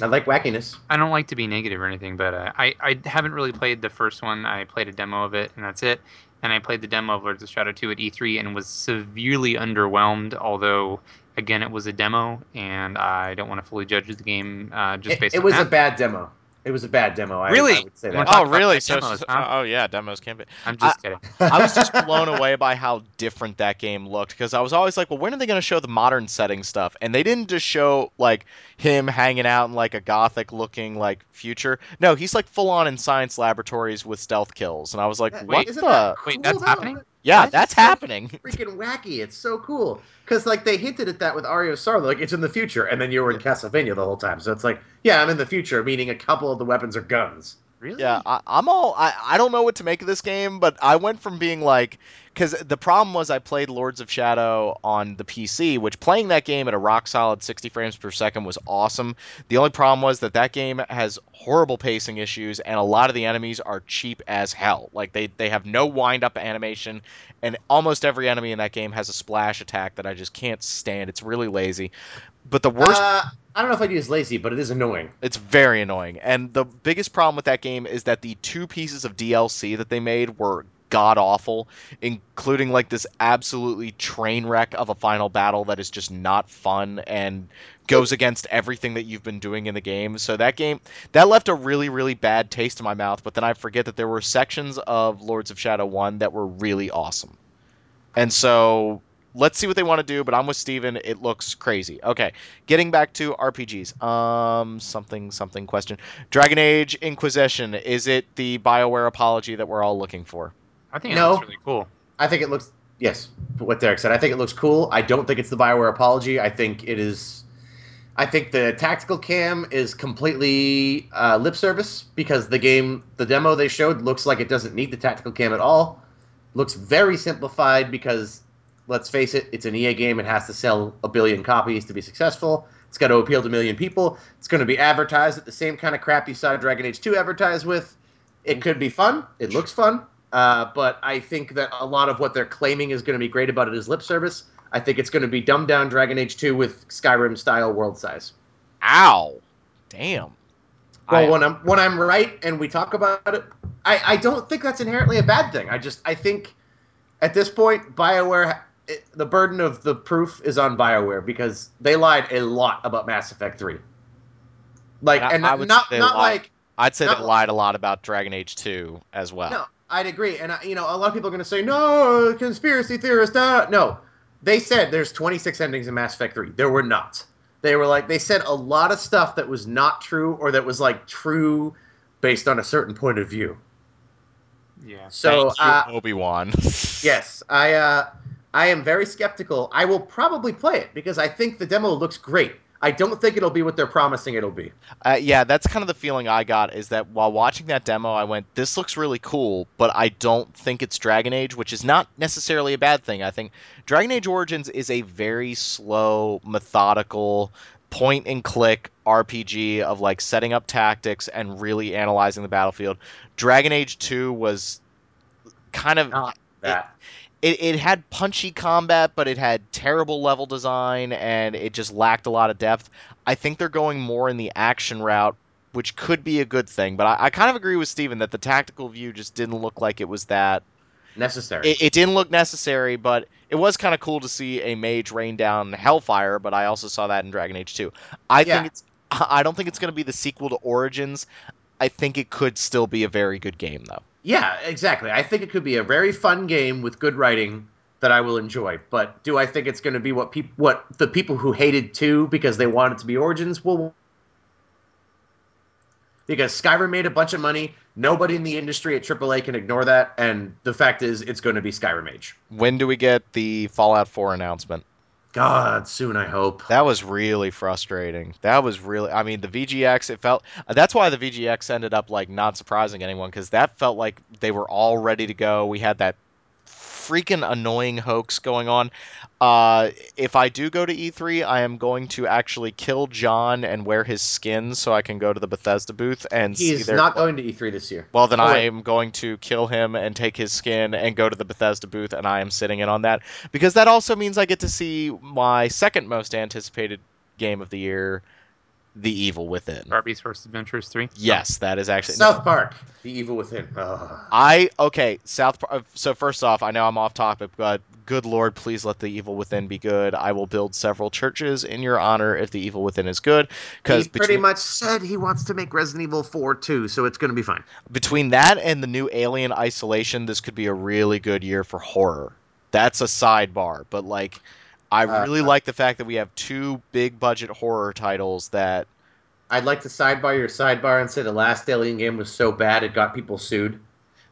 I like wackiness. I don't like to be negative or anything, but uh, I I haven't really played the first one. I played a demo of it, and that's it. And I played the demo of Lords of Shadow 2 at E3 and was severely underwhelmed. Although, again, it was a demo, and I don't want to fully judge the game uh, just It, based it on was that. a bad demo. It was a bad demo. I, Really? I would say that. oh, really? So, demos, so- huh? oh, yeah, demos can be. I'm just kidding. I was just blown away by how different that game looked because I was always like, well, when are they going to show the modern setting stuff? And they didn't just show like him hanging out in like a gothic looking like future. No, he's like full on in science laboratories with stealth kills. And I was like, Yeah, what isn't the? that Wait, that's though? happening? Yeah, Why is it that's so happening. Freaking wacky! It's so cool because like they hinted at that with Aria of Sorrow, like it's in the future, and then you were in Castlevania the whole time. So it's like, yeah, I'm in the future, meaning a couple of the weapons are guns. Really? Yeah, I, I'm all. I, I don't know what to make of this game, but I went from being like, because the problem was I played Lords of Shadow on the PC, which playing that game at a rock solid 60 frames per second was awesome. The only problem was that that game has horrible pacing issues, and a lot of the enemies are cheap as hell. Like they they have no wind up animation, and almost every enemy in that game has a splash attack that I just can't stand. It's really lazy. But the worst Uh, I don't know if I'd use lazy, but it is annoying. it's very annoying. And the biggest problem with that game is that the two pieces of DLC that they made were god awful, including like this absolutely train wreck of a final battle that is just not fun and goes against everything that you've been doing in the game. So that game that left a really really bad taste in my mouth, but then I forget that there were sections of Lords of Shadow 1 that were really awesome. And so let's see what they want to do, but I'm with Steven. It looks crazy. Okay, getting back to RPGs. Um, something, something question. Dragon Age Inquisition. Is it the BioWare apology that we're all looking for? I think it No. looks really cool. I think it looks yes. What Derek said, I think it looks cool. I don't think it's the Bioware apology. I think it is. I think the tactical cam is completely uh, lip service because the game, the demo they showed, looks like it doesn't need the tactical cam at all. Looks very simplified because, let's face it, it's an EA game. It has to sell a billion copies to be successful. It's got to appeal to a million people. It's going to be advertised at the same kind of crap you saw Dragon Age 2 advertised with. It could be fun. It looks fun. Uh, but I think that a lot of what they're claiming is going to be great about it is lip service. I think it's going to be dumbed down Dragon Age 2 with Skyrim style world size. Ow. Damn. Well, I- when I'm when I'm right and we talk about it, I, I don't think that's inherently a bad thing. I just I think at this point, Bioware, it, the burden of the proof is on Bioware because they lied a lot about Mass Effect Three. Like, I- and I not not lied. like I'd say Not- they lied a lot about Dragon Age 2 as well. no, I'd agree. And I, you know, a lot of people are going to say no, conspiracy theorist. Uh. No, they said there's 26 endings in Mass Effect Three. There were not. They were like they said a lot of stuff that was not true or that was like true based on a certain point of view. Yeah. So Thank you, uh, Obi-Wan. Yes, I uh, I am very skeptical. I will probably play it because I think the demo looks great. I don't think it'll be what they're promising it'll be. Uh, yeah, that's kind of the feeling I got is that while watching that demo, I went, this looks really cool, but I don't think it's Dragon Age, which is not necessarily a bad thing. I think Dragon Age Origins is a very slow, methodical, point and click RPG of like setting up tactics and really analyzing the battlefield. Dragon Age 2 was kind of Not that. it, it it had punchy combat, but it had terrible level design and it just lacked a lot of depth. I think they're going more in the action route, which could be a good thing. But I, I kind of agree with Steven that the tactical view just didn't look like it was that. Necessary. It, it didn't look necessary, but it was kind of cool to see a mage rain down Hellfire. But I also saw that in Dragon Age 2. I Yeah. think it's. I don't think it's going to be the sequel to Origins. I think it could still be a very good game, though. yeah, exactly. I think it could be a very fun game with good writing that I will enjoy. But do I think it's going to be what people what the people who hated two because they wanted to be Origins will because Skyrim made a bunch of money. Nobody in the industry at AAA can ignore that, and the fact is, it's going to be Skyrim Age. When do we get the Fallout 4 announcement? God, soon I hope. That was really frustrating. That was really. I mean, the VGX. It felt. That's why the VGX ended up like not surprising anyone because that felt like they were all ready to go. We had that freaking annoying hoax going on. Uh, if I do go to E3, I am going to actually kill John and wear his skin so I can go to the Bethesda booth and see He's their. not going to E3 this year. well, then Oh, I wait. am going to kill him and take his skin and go to the Bethesda booth, and I am sitting in on that because that also means I get to see my second most anticipated game of the year, The Evil Within. Barbie's First Adventures three. Yes, that is actually. South Park, The Evil Within. Ugh. I okay, South Park. Uh, so first off, I know I'm off topic, but good lord, please let the Evil Within be good. I will build several churches in your honor if the Evil Within is good. He Because pretty much said he wants to make Resident Evil 4 too, so it's going to be fine. between that and the new Alien Isolation, this could be a really good year for horror. That's a sidebar, but like, I Uh, really like the fact that we have two big budget horror titles that. I'd like to sidebar your sidebar and say the last Alien game was so bad it got people sued.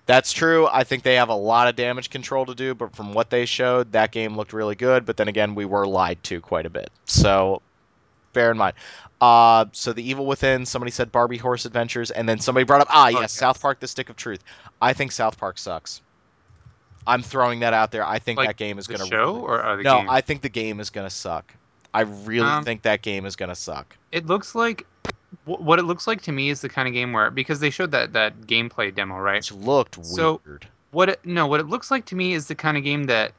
That's true. I think they have a lot of damage control to do, but from what they showed, that game looked really good. But then again, we were lied to quite a bit. So bear in mind. Uh, so the Evil Within, somebody said Barbie Horse Adventures, and then somebody brought up ah yes, yes. South Park: The Stick of Truth. I think South Park sucks. I'm throwing that out there. I think Like that game is going to show or uh, the no, game? I think the game is going to suck. I really Um, think that game is going to suck. It looks like wh- what it looks like to me is the kind of game where because they showed that that gameplay demo, right? Which looked So- weird. What it, no, what it looks like to me is the kind of game that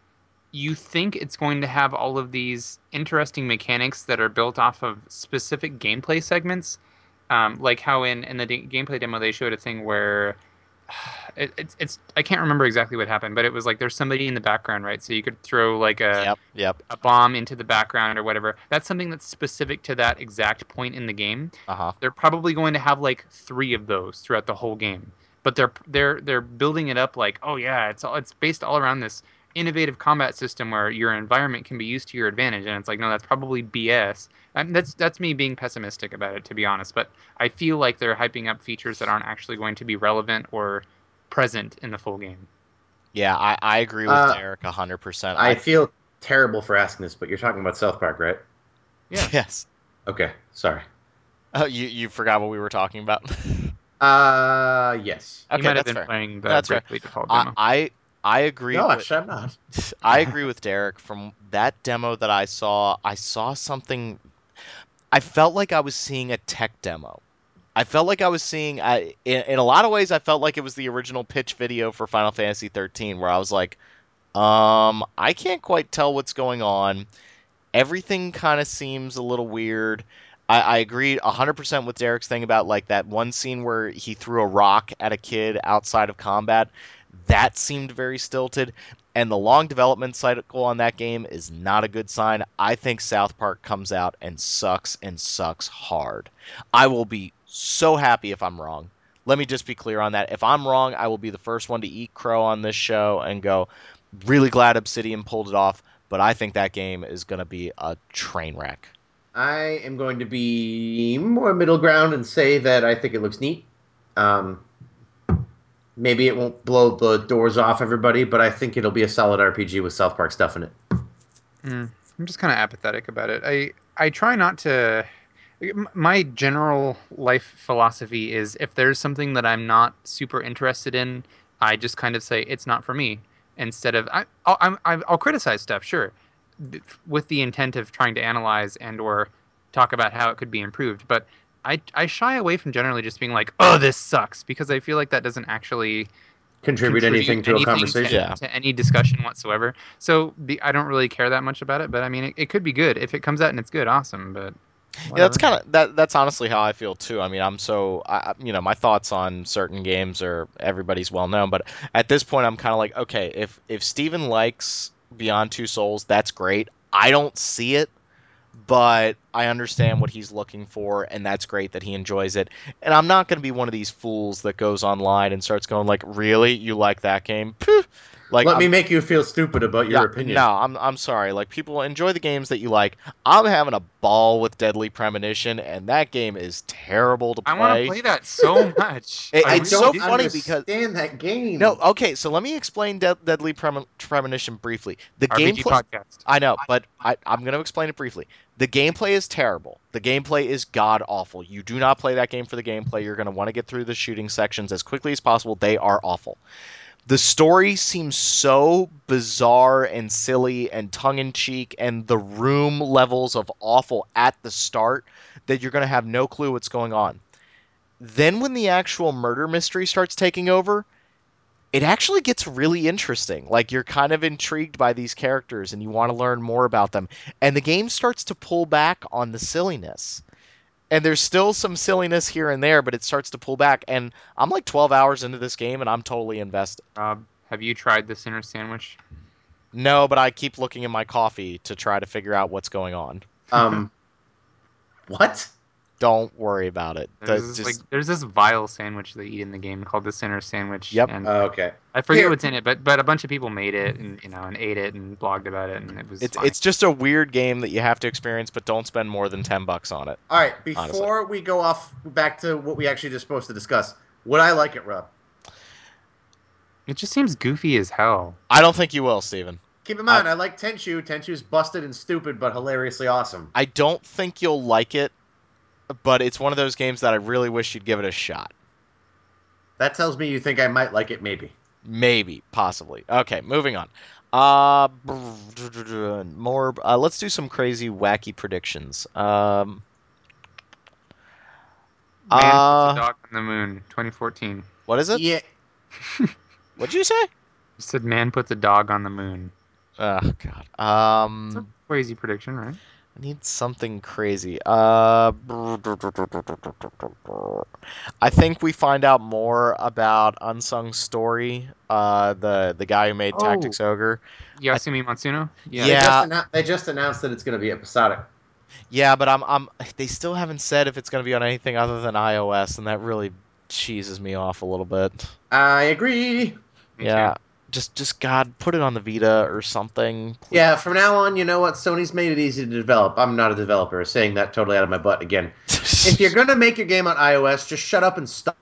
you think it's going to have all of these interesting mechanics that are built off of specific gameplay segments, um, like how in in the de- gameplay demo they showed a thing where. It, it's it's I can't remember exactly what happened, but it was like there's somebody in the background, right? So you could throw like a yep, yep. a bomb into the background or whatever. That's something that's specific to that exact point in the game. Uh huh. They're probably going to have like three of those throughout the whole game. But they're they're they're building it up like, oh yeah, it's all it's based all around this innovative combat system where your environment can be used to your advantage. And it's like, no, that's probably BS. And that's that's me being pessimistic about it, to be honest. But I feel like they're hyping up features that aren't actually going to be relevant or present in the full game. Yeah, I, I agree with Uh, Derek hundred percent. I feel terrible for asking this, but you're talking about South Park, right? Yeah. yes. Okay, sorry. Oh, you you forgot what we were talking about. Uh, yes. you okay, might have been fair. playing the That's fair. Bravely Default I, demo. I I agree. No, with, actually, I'm not. I agree with Derek. From that demo that I saw, I saw something. I felt like I was seeing a tech demo. I felt like I was seeing, I, in, in a lot of ways, I felt like it was the original pitch video for Final Fantasy 13, where I was like, um, I can't quite tell what's going on. Everything kind of seems a little weird. I, I agree 100% with Derek's thing about like that one scene where he threw a rock at a kid outside of combat. That seemed very stilted. And the long development cycle on that game is not a good sign. I think South Park comes out and sucks and sucks hard. I will be so happy if I'm wrong. Let me just be clear on that. If I'm wrong, I will be the first one to eat crow on this show and go, really glad Obsidian pulled it off, but I think that game is going to be a train wreck. I am going to be more middle ground and say that I think it looks neat. Um, maybe it won't blow the doors off everybody, but I think it'll be a solid RPG with South Park stuff in it. Mm, I'm just kind of apathetic about it. I I try not to. My general life philosophy is if there's something that I'm not super interested in, I just kind of say it's not for me. Instead of I, I'll, I'll, I'll criticize stuff, sure, with the intent of trying to analyze and or talk about how it could be improved. But I I shy away from generally just being like, oh, this sucks, because I feel like that doesn't actually Contribute, anything to a conversation. Yeah. to any discussion whatsoever. So the, I don't really care that much about it, but I mean, it, it could be good if it comes out and it's good, awesome. But Yeah, that's kind of that. That's honestly how I feel too. I mean, I'm so I, you know my thoughts on certain games are everybody's well known, but at this point, I'm kind of like, okay, if if Steven likes Beyond Two Souls, that's great. I don't see it, but I understand what he's looking for, and that's great that he enjoys it. And I'm not going to be one of these fools that goes online and starts going like, "Really, you like that game?" Phew. Like, Let I'm- me make you feel stupid about your yeah, opinion. No, I'm I'm sorry. Like people enjoy the games that you like. I'm having a ball with Deadly Premonition, and that game is terrible to play. I want to play that so much. It- I it's don't so funny because- understand that game. No, okay. So let me explain De- Deadly Prem- Premonition briefly. The RPG gameplay. podcast. I know, but I, I'm going to explain it briefly. The gameplay is terrible. The gameplay is god awful. You do not play that game for the gameplay. You're going to want to get through the shooting sections as quickly as possible. They are awful. The story seems so bizarre and silly and tongue in cheek, and the room levels of awful at the start that you're going to have no clue what's going on. Then, when the actual murder mystery starts taking over, it actually gets really interesting. Like you're kind of intrigued by these characters and you want to learn more about them. And the game starts to pull back on the silliness. And there's still some silliness here and there, but it starts to pull back. And I'm like 12 hours into this game and I'm totally invested. Rob, have you tried the Sinner Sandwich? No, but I keep looking in my coffee to try to figure out what's going on. Um, what? Don't worry about it. There's That's this, just- like there's this vile sandwich they eat in the game called the Sinner Sandwich. Yep. And Oh, okay. I forget Here. what's in it, but but a bunch of people made it and you know and ate it and blogged about it and it was it's fine. it's just a weird game that you have to experience, but don't spend more than 10 bucks on it. All right. Honestly. Before we go off back to what we actually just supposed to discuss, would I like it, Rob? it just seems goofy as hell. I don't think you will, Steven. Keep in mind, I, like Tenchu. Tenchu's busted and stupid, but hilariously awesome. I don't think you'll like it, but it's one of those games that I really wish you'd give it a shot. That tells me you think I might like it, maybe. Maybe, possibly. Okay, moving on. Uh, more. Uh, let's do some crazy, wacky predictions. Um, Man puts Uh, a dog on the moon, 2014. what is it? Yeah. What'd you say? You said man puts a dog on the moon. Oh God. It's a Um, crazy prediction, right? I need something crazy. Uh, I think we find out more about Unsung Story. Uh, the the guy who made Oh. Tactics Ogre. Yasumi Matsuno? Yeah. They just, annou- they just announced that it's going to be episodic. Yeah, but I'm I'm they still haven't said if it's going to be on anything other than iOS, and that really cheeses me off a little bit. I agree. Me yeah. Too. Just just God, put it on the Vita or something. please. Yeah, from now on, you know what? Sony's made it easy to develop. I'm not a developer, saying that totally out of my butt again. If you're going to make your game on iOS, just shut up and stop.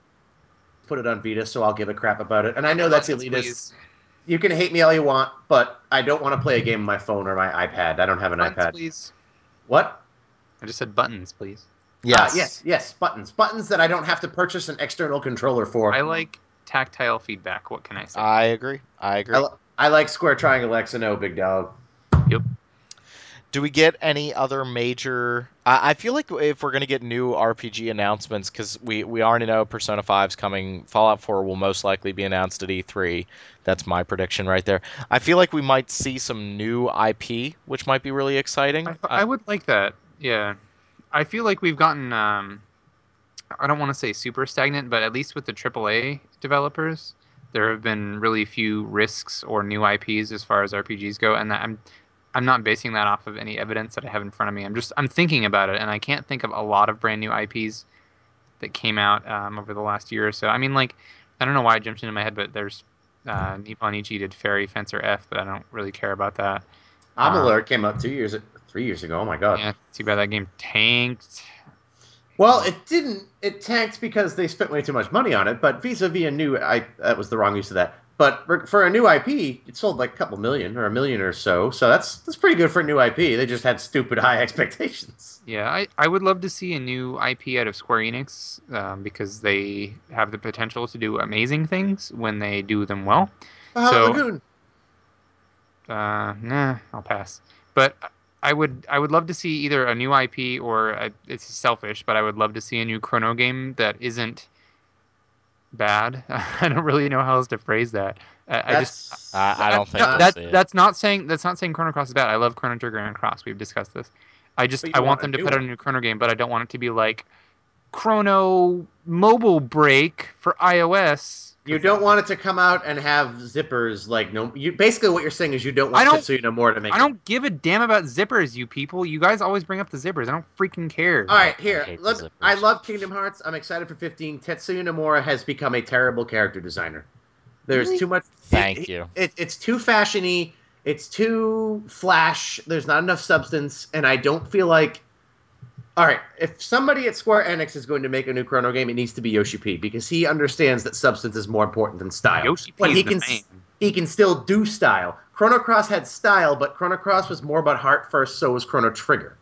Put it on Vita, so I'll give a crap about it. And I know that's elitist. please. You can hate me all you want, but I don't want to play a game on my phone or my iPad. I don't have an Buttons, iPad. please. What? I just said buttons, please. yes. Ah, yes, yes, buttons. Buttons that I don't have to purchase an external controller for. I like tactile feedback. What can I say? I agree. I agree. I, I like Square Triangle X and O, big dog. Yep. Do we get any other major? I, I feel like if we're gonna get new RPG announcements, because we we already know Persona 5's coming, Fallout 4 will most likely be announced at E3. That's my prediction right there. I feel like we might see some new IP, which might be really exciting. I, I would like that. Yeah, I feel like we've gotten. Um, I don't want to say super stagnant, but at least with the AAA developers, there have been really few risks or new IPs as far as RPGs go, and that, I'm I'm not basing that off of any evidence that I have in front of me. I'm just I'm thinking about it, and I can't think of a lot of brand new IPs that came out um, over the last year or so. I mean, like I don't know why it jumped into my head, but there's uh, Nippon Ichi did Fairy Fencer F, but I don't really care about that. Amalur came out two years, three years ago. Oh my god! Yeah, too bad that game tanked. Well, it didn't. It tanked because they spent way too much money on it. But vis-a-vis a new, I that was the wrong use of that. But for- for a new IP, it sold like a couple million or a million or so. So that's that's pretty good for a new IP. They just had stupid high expectations. Yeah, I, I would love to see a new IP out of Square Enix um, because they have the potential to do amazing things when they do them well. Bahamut So- Lagoon. Uh, nah, I'll pass. But I would I would love to see either a new IP or a, it's selfish, but I would love to see a new Chrono game that isn't bad. I don't really know how else to phrase that. I, I just I, I don't think no, we'll that, see that's not saying that's not saying Chrono Cross is bad. I love Chrono Trigger and Cross. We've discussed this. I just I want want them to new put out a new Chrono game, but I don't want it to be like Chrono Mobile Break for iOS. You don't want it to come out and have zippers like no. You basically what you're saying is you don't want I don't- Tetsuya Nomura to make. I it. don't give a damn about zippers, you people. You guys always bring up the zippers. I don't freaking care. All right, here. hate the Let. I love Kingdom Hearts. I'm excited for 15. Tetsuya Nomura has become a terrible character designer. There's Really? too much. Thank it- you. It, it's too fashiony. It's too flash. There's not enough substance, and I don't feel like. All right, if somebody at Square Enix is going to make a new Chrono game, it needs to be Yoshi P because he understands that substance is more important than style. Yoshi But P he is the can man. he can still do style. Chrono Cross had style, but Chrono Cross was more about heart first, so was Chrono Trigger.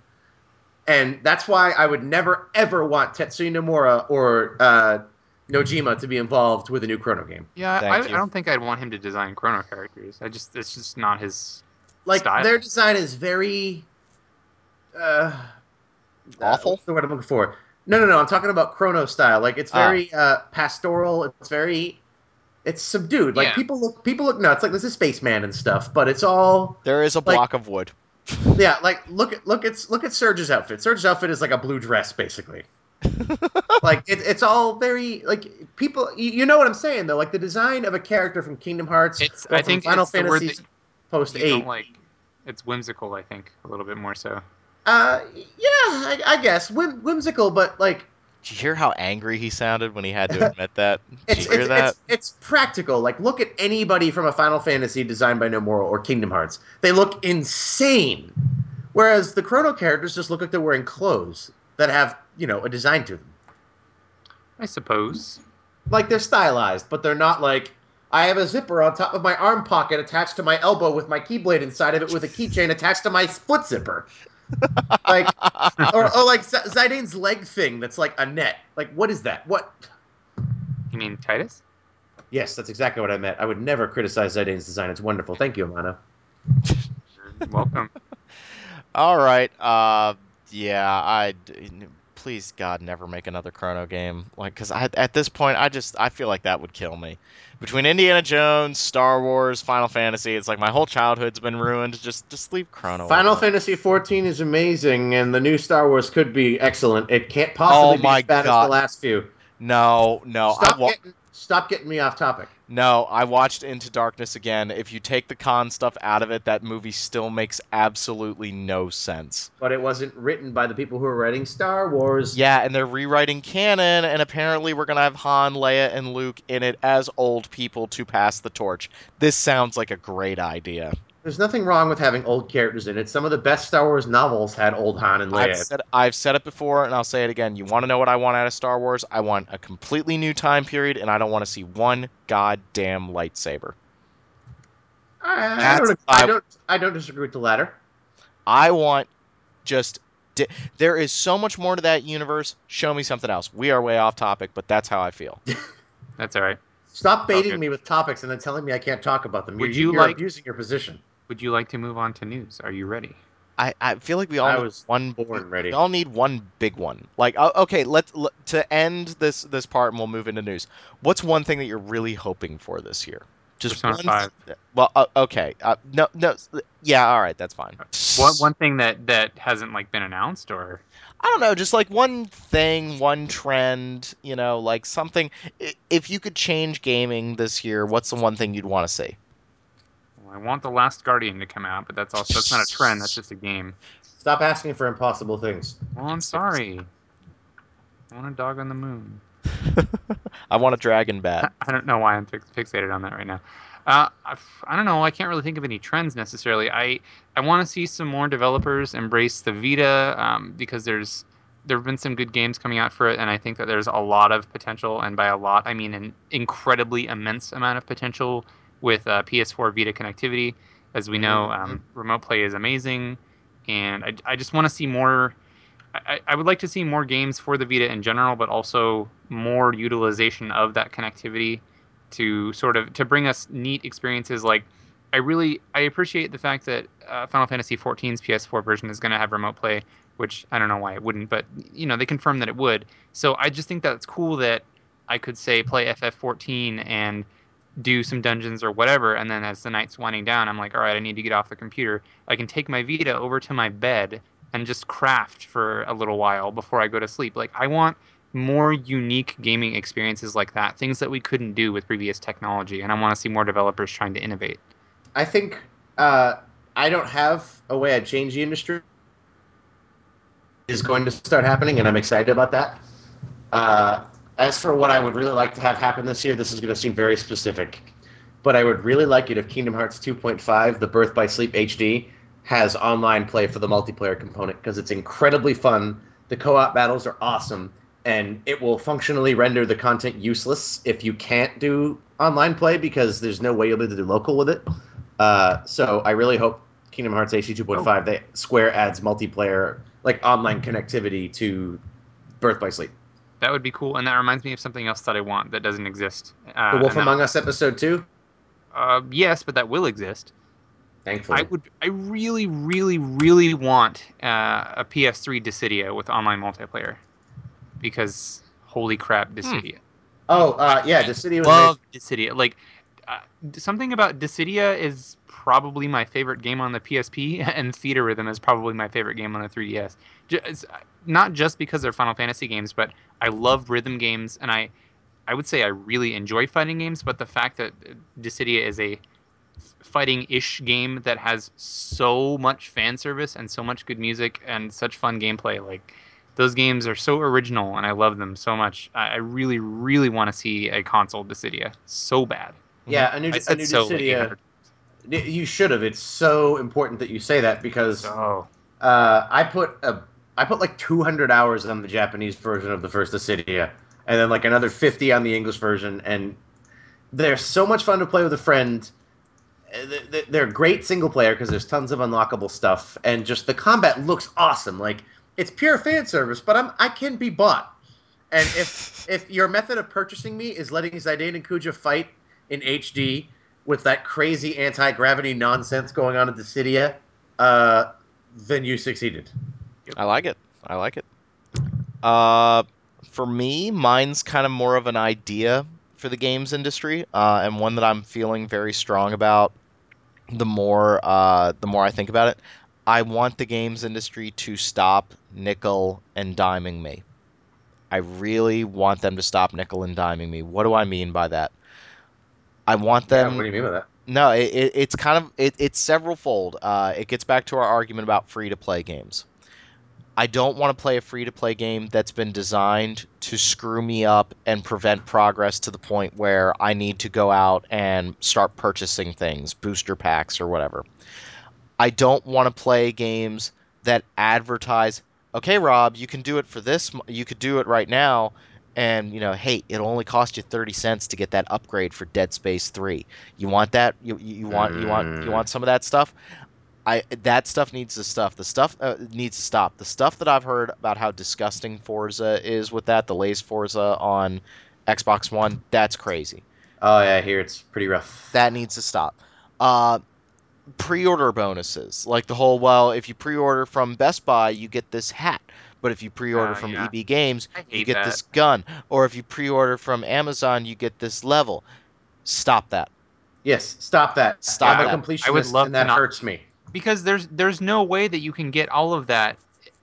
And that's why I would never, ever want Tetsuya Nomura or uh, Nojima to be involved with a new Chrono game. Yeah, I, I don't think I'd want him to design Chrono characters. I just it's just not his. Like, Style. their design is very. Uh, Awful? what's the word I'm looking for? No, no, no. I'm talking about Chrono style. Like, it's Oh. very uh, pastoral. It's very. It's subdued. Like Yeah. people look, people look nuts. Like there's a spaceman and stuff, but it's all There is a Like- block of wood. Yeah, like look at look at look at Serge's outfit. Serge's outfit is like a blue dress, basically. like it, it's all very like people. You, you know what I'm saying though? Like the design of a character from Kingdom Hearts It's or I from think Final it's Fantasy that Post Eight. like. It's whimsical. I think a little bit more so. Uh, yeah, I, I guess Whim, whimsical, but like Did you hear how angry he sounded when he had to admit that? Did it's you hear it's, that? it's it's practical. Like look at anybody from a Final Fantasy designed by Nomura or Kingdom Hearts. They look insane. Whereas the Chrono characters just look like they're wearing clothes that have, you know, a design to them. I suppose. like they're stylized, but they're not like I have a zipper on top of my arm pocket attached to my elbow with my keyblade inside of it with a keychain attached to my foot zipper. Like or, or like Z- Zidane's leg thing that's like a net. Like what is that? What? You mean Tidus? Yes, that's exactly what I meant. I would never criticize Zidane's design. It's wonderful. Thank you, Amano. Welcome. All right. Uh, yeah. I please God never make another Chrono game. Like, cause I, at this point, I just I feel like that would kill me. Between Indiana Jones, Star Wars, Final Fantasy, it's like my whole childhood's been ruined. Just just leave Chrono. Final alone. Fantasy XIV is amazing, and the new Star Wars could be excellent. It can't possibly Oh be as bad God. as the last few. No, no. Stop getting stop getting me off topic. No, I watched Into Darkness again. If you take the con stuff out of it, that movie still makes absolutely no sense. But it wasn't written by the people who are writing Star Wars. Yeah, and they're rewriting canon, and apparently we're gonna have Han, Leia, and Luke in it as old people to pass the torch. This sounds like a great idea. There's nothing wrong with having old characters in it. Some of the best Star Wars novels had old Han and I've Leia. said, I've said it before, and I'll say it again. You want to know what I want out of Star Wars? I want a completely new time period, and I don't want to see one goddamn lightsaber. I, I, don't, I I- don't. I don't disagree with the latter. I want just. Di- there is so much more to that universe. Show me something else. We are way off topic, but that's how I feel. That's all right. Stop baiting Okay. me with topics and then telling me I can't talk about them. Would you're, you you're like- abusing your position? Would you like to move on to news? Are you ready? I, I feel like we all I need was one born ready. We all need one big one. Like, uh, okay, let's let, to end this this part, and we'll move into news. What's one thing that you're really hoping for this year? Just Persona one. 5. Well, uh, okay, uh, no, no, yeah, all right, that's fine. One one thing that that hasn't like been announced or I don't know, just like one thing, one trend, you know, like something. If you could change gaming this year, what's the one thing you'd want to see? Well, I want the Last Guardian to come out, but that's also that's not a trend. That's just a game. Stop asking for impossible things. Well, I'm sorry. I want a dog on the moon. I want a dragon bat. I don't know why I'm fix- fixated on that right now. Uh, I f- I don't know. I can't really think of any trends necessarily. I I want to see some more developers embrace the Vita um, because there's there have been some good games coming out for it, and I think that there's a lot of potential. And by a lot, I mean an incredibly immense amount of potential with uh, PS4 Vita connectivity. As we know, um, remote play is amazing, and I, I just want to see more. I, I would like to see more games for the Vita in general, but also more utilization of that connectivity to sort of to bring us neat experiences. Like, I really I appreciate the fact that uh, Final Fantasy XIV's PS4 version is going to have remote play, which I don't know why it wouldn't, but you know they confirmed that it would. So I just think that it's cool that I could say play FF14 and do some dungeons or whatever, and then as the night's winding down, I'm like, all right, I need to get off the computer. I can take my Vita over to my bed and just craft for a little while before I go to sleep. Like I want more unique gaming experiences like that, things that we couldn't do with previous technology, and I want to see more developers trying to innovate. I think uh, I don't have a way I'd change the industry. Is going to start happening, and I'm excited about that. Uh, as for what I would really like to have happen this year, this is going to seem very specific, but I would really like it if Kingdom Hearts 2.5, the Birth by Sleep HD, has online play for the multiplayer component because it's incredibly fun. The co-op battles are awesome, and it will functionally render the content useless if you can't do online play because there's no way you'll be able to do local with it. Uh, so I really hope Kingdom Hearts HD 2.5 they Square adds multiplayer like online connectivity to Birth by Sleep. That would be cool, and that reminds me of something else that I want that doesn't exist. Uh, The Wolf Among Us episode two. Uh, yes, but that will exist. Thankfully, I would. I really, really, really want uh, a PS3 Dissidia with online multiplayer, because holy crap, Dissidia! oh uh, yeah, the city was Love Dissidia. Like uh, something about Dissidia is probably my favorite game on the PSP, and Theatrhythm is probably my favorite game on the 3DS. Ju- it's, uh, not just because they're Final Fantasy games, but I love rhythm games, and I, I would say I really enjoy fighting games. But the fact that Dissidia is a fighting-ish game that has so much fan service and so much good music and such fun gameplay, like those games are so original, and I love them so much. I, I really, really want to see a console Dissidia so bad. yeah a new, I a new so Dissidia. 800 You should have. It's so important that you say that because Oh, uh, I put a I put like 200 hours on the Japanese version of the first Dissidia, and then like another 50 on the English version, and they're so much fun to play with a friend. Th- th- They're great single player because there's tons of unlockable stuff, and just the combat looks awesome. Like it's pure fan service, but I'm I can be bought. And if if your method of purchasing me is letting Zidane and Kuja fight in HD with that crazy anti gravity nonsense going on at Dissidia, uh, then you succeeded. I like it. I like it. Uh, for me, mine's kind of more of an idea for the games industry, uh, and one that I'm feeling very strong about. The more, uh, the more I think about it, I want the games industry to stop nickel and diming me. I really want them to stop nickel and diming me. What do I mean by that? I want them. yeah, what do you mean by that? No, it, it, it's kind of it, it's several fold. Uh, it gets back to our argument about free to play games. I don't want to play a free to play game that's been designed to screw me up and prevent progress to the point where I need to go out and start purchasing things, booster packs or whatever. I don't want to play games that advertise, okay, Rob, you can do it for this, you could do it right now, and you know, hey, it'll only cost you 30 cents to get that upgrade for Dead Space 3. You want that? You, you want you want you Mm. want some of that stuff? I that stuff needs to stuff. The stuff uh, needs to stop. The stuff that I've heard about how disgusting Forza is with that, the Lays Forza on Xbox One, that's crazy. Oh yeah, I hear it's pretty rough. That needs to stop. Uh, pre-order bonuses, like the whole well, if you pre-order from Best Buy, you get this hat. But if you pre-order Oh, from yeah. EB Games, you get that. this gun. Or if you pre-order from Amazon, you get this level. Stop that. Yes, stop that. Stop I'm a that. completionist, I would love and that not- hurts me. Because there's there's no way that you can get all of that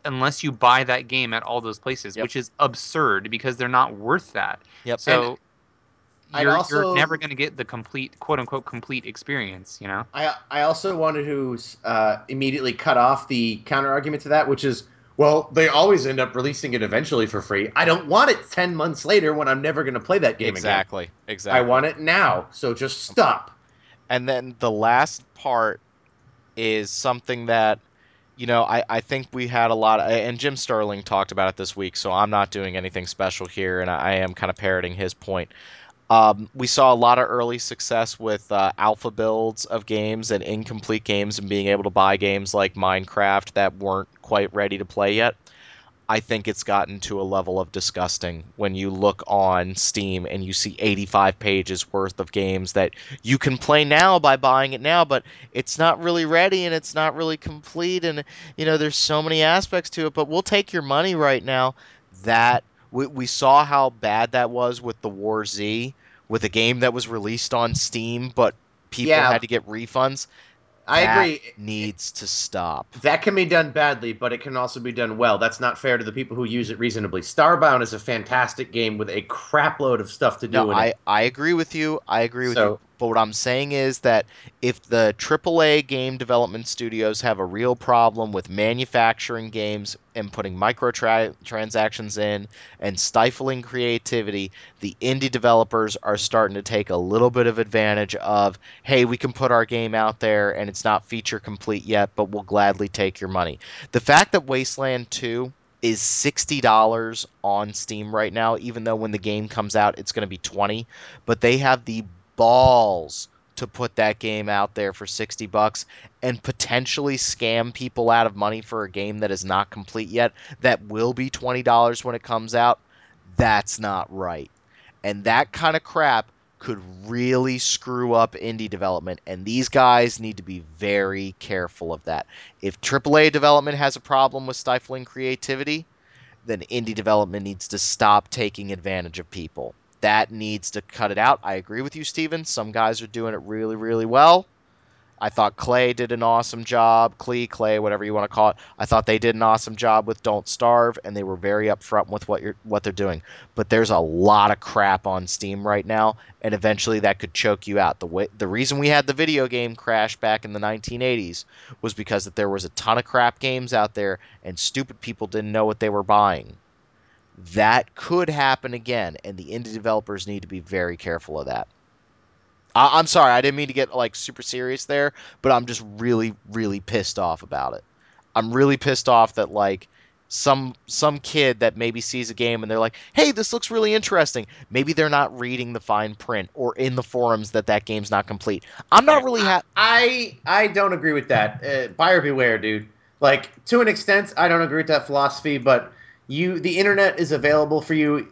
unless you buy that game at all those places, Yep. which is absurd because they're not worth that. Yep. So you're also- you're never going to get the complete quote unquote complete experience, you know? I I also wanted to uh, immediately cut off the counter argument to that, which is, well, they always end up releasing it eventually for free. I don't want it ten months later when I'm never going to play that game again. exactly. Exactly. I want it now, so just stop. And then the last part is something that, you know, I, I think we had a lot, of, and Jim Sterling talked about it this week, so I'm not doing anything special here, and I, am kind of parroting his point. Um, we saw a lot of early success with uh, alpha builds of games and incomplete games and being able to buy games like Minecraft that weren't quite ready to play yet. I think it's gotten to a level of disgusting when you look on Steam and you see 85 pages worth of games that you can play now by buying it now, but it's not really ready and it's not really complete. And, you know, there's so many aspects to it, but we'll take your money right now. That we, we saw how bad that was with the War Z, with a game that was released on Steam, but people Yeah. had to get refunds. I That agree. Needs to stop. That can be done badly, but it can also be done well. That's not fair to the people who use it reasonably. Starbound is a fantastic game with a crapload of stuff to do No, in I, it. I agree with you. I agree with So- you. But what I'm saying is that if the AAA game development studios have a real problem with manufacturing games and putting microtransactions in and stifling creativity, the indie developers are starting to take a little bit of advantage of, hey, we can put our game out there and it's not feature complete yet, but we'll gladly take your money. The fact that Wasteland 2 is $60 on Steam right now, even though when the game comes out it's going to be 20, but they have the balls to put that game out there for 60 bucks and potentially scam people out of money for a game that is not complete yet that will be $20 when it comes out. That's not right. And that kind of crap could really screw up indie development and these guys need to be very careful of that. If AAA development has a problem with stifling creativity, then indie development needs to stop taking advantage of people. That needs to cut it out. I agree with you, Steven. Some guys are doing it really, really well. I thought Klei did an awesome job. Clee, Klei, whatever you want to call it. I thought they did an awesome job with Don't Starve, and they were very upfront with what you're what they're doing. But there's a lot of crap on Steam right now, and eventually that could choke you out. The way the reason we had the video game crash back in the 1980s was because that there was a ton of crap games out there, and stupid people didn't know what they were buying that could happen again, and the indie developers need to be very careful of that. I- I'm sorry, I didn't mean to get like super serious there, but I'm just really, really pissed off about it. I'm really pissed off that like some some kid that maybe sees a game and they're like, "Hey, this looks really interesting." Maybe they're not reading the fine print or in the forums that that game's not complete. I'm not really ha- I I don't agree with that. Uh, buyer beware, dude. Like to an extent, I don't agree with that philosophy, but you the internet is available for you.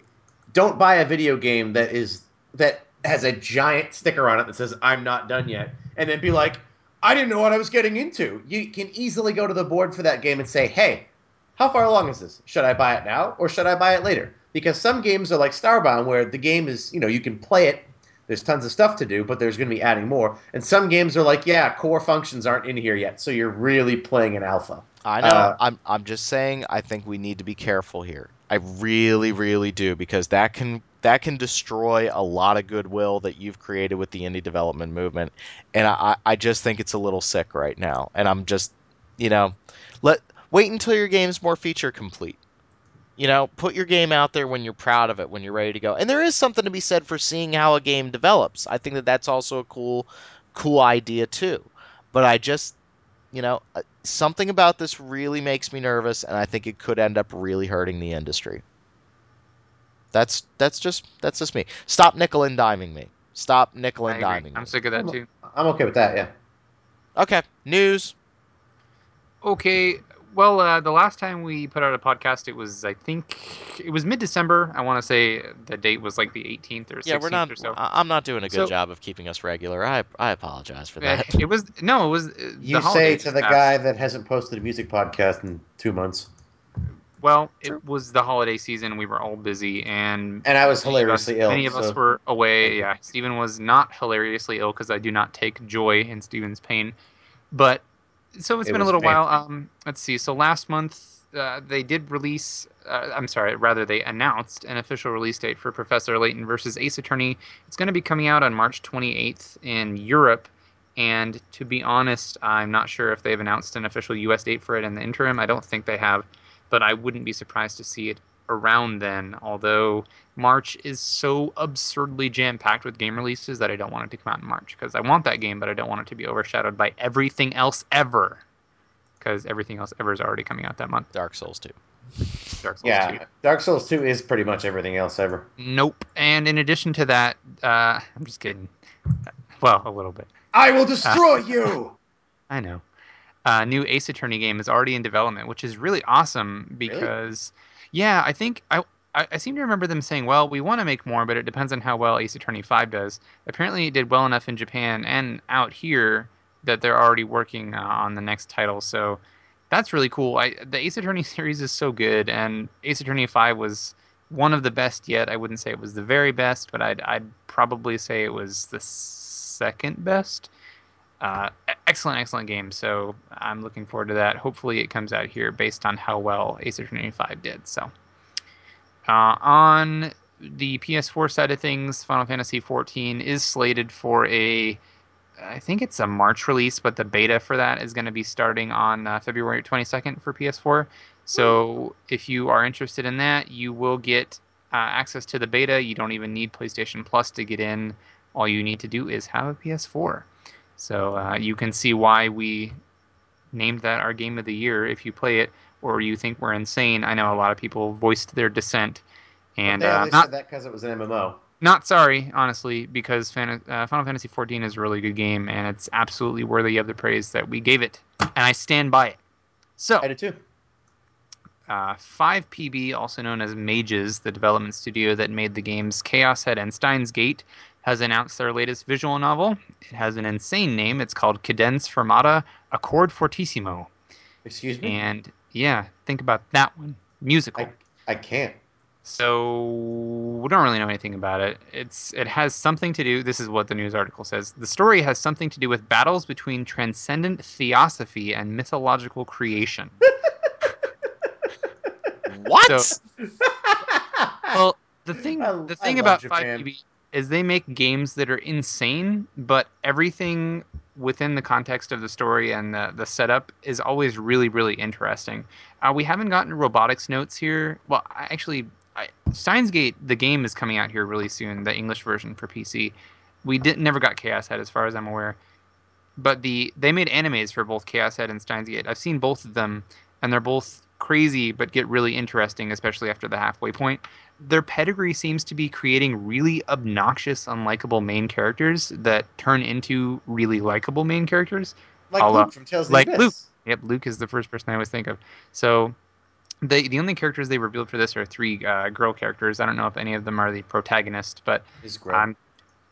Don't buy a video game that is that has a giant sticker on it that says "I'm not done yet," and then be like, "I didn't know what I was getting into." You can easily go to the board for that game and say, "Hey, how far along is this? Should I buy it now or should I buy it later?" Because some games are like Starbound, where the game is you know you can play it there's tons of stuff to do, but there's going to be adding more. And some games are like, yeah, core functions aren't in here yet, so you're really playing an alpha. I know. Uh, I'm I'm just saying I think we need to be careful here. I really really do because that can that can destroy a lot of goodwill that you've created with the indie development movement. And I I just think it's a little sick right now. And I'm just you know, let wait until your game's more feature complete. You know, put your game out there when you're proud of it, when you're ready to go. And there is something to be said for seeing how a game develops. I think that that's also a cool cool idea too. But I just you know, uh, something about this really makes me nervous, and I think it could end up really hurting the industry. That's that's just that's just me. Stop nickel and diming me. Stop nickel and agree. diming I'm sick of that I'm- too. I'm okay with that, yeah. Okay, news. Okay, Well, uh, the last time we put out a podcast, it was I think it was mid December. I want to say the date was like the 18th or 16th Yeah, we're not. or so. I- I'm not doing a good So- job of keeping us regular. I I apologize for Uh, that. it was no, it was. uh, the You say to the passed. guy that hasn't posted a music podcast in two months, Well, True. it was the holiday season. We were all busy, and and I was many of us- hilariously ill. Many of us were away. Yeah, Stephen was not hilariously ill because I do not take joy in Stephen's pain. But so it's It been a little painful. while. Um, let's see. So last month uh, they did release. Uh, I'm sorry, rather they announced an official release date for Professor Layton versus Ace Attorney. It's going to be coming out on March 28th in Europe. And to be honest, I'm not sure if they've announced an official U.S. date for it in the interim. I don't think they have, but I wouldn't be surprised to see it around then. Although March is so absurdly jam packed with game releases that I don't want it to come out in March because I want that game, but I don't want it to be overshadowed by everything else ever. Because everything else ever is already coming out that month. Dark Souls 2. Dark Souls 2. Yeah, Dark Souls 2 is pretty much everything else ever. Nope. And in addition to that, uh, I'm just kidding. Well, a little bit. I will destroy you. I know. A new Ace Attorney game is already in development, which is really awesome because, yeah, I think I, I seem to remember them saying, well, we want to make more, but it depends on how well Ace Attorney Five does. Apparently, it did well enough in Japan and out here that they're already working uh, on the next title. So that's really cool. I the Ace Attorney series is so good, and Ace Attorney Five was one of the best yet. I wouldn't say it was the very best, but I'd I'd probably say it was the second best. Uh, excellent, excellent game. So I'm looking forward to that. Hopefully, it comes out here based on how well Ace Attorney 5 did. So, uh, on the PS4 side of things, Final Fantasy 14 is slated for a, I think it's a March release, but the beta for that is going to be starting on uh, February 22nd for PS4. So, if you are interested in that, you will get uh, access to the beta. You don't even need PlayStation Plus to get in. All you need to do is have a PS4. So uh, you can see why we named that our game of the year if you play it or you think we're insane. I know a lot of people voiced their dissent, and they uh, not said that because it was an MMO. not sorry, honestly, because uh, Final Fantasy XIV is a really good game and it's absolutely worthy of the praise that we gave it, and I stand by it. So I did too. uh, 5PB, also known as Mages, the development studio that made the games Chaos Head and Steins Gate, has announced their latest visual novel. It has an insane name. It's called Cadence Fermata Accord Fortissimo. Excuse me. And yeah, think about that one. Musical. I can't. So we don't really know anything about it. It's it has something to do. This is what the news article says. The story has something to do with battles between transcendent theosophy and mythological creation. What? So- well, the thing I- the thing about 5PB is they make games that are insane, but everything within the context of the story and the, the setup is always really really interesting. Uh, we haven't gotten robotics notes here. Well, actually, I, Steins Gate the game is coming out here really soon, the English version for PC. We did never got Chaos Head as far as I'm aware, but the they made animes for both Chaos Head and Steins Gate. I've seen both of them, and they're both crazy but get really interesting, especially after the halfway point their pedigree seems to be creating really obnoxious, unlikable main characters that turn into really likable main characters. Like I'll, Luke from Tales of like the Abyss. Luke. Yep, Luke is the first person I always think of. So, the the only characters they revealed for this are three uh, girl characters. I don't know if any of them are the protagonist, but Is great. I'm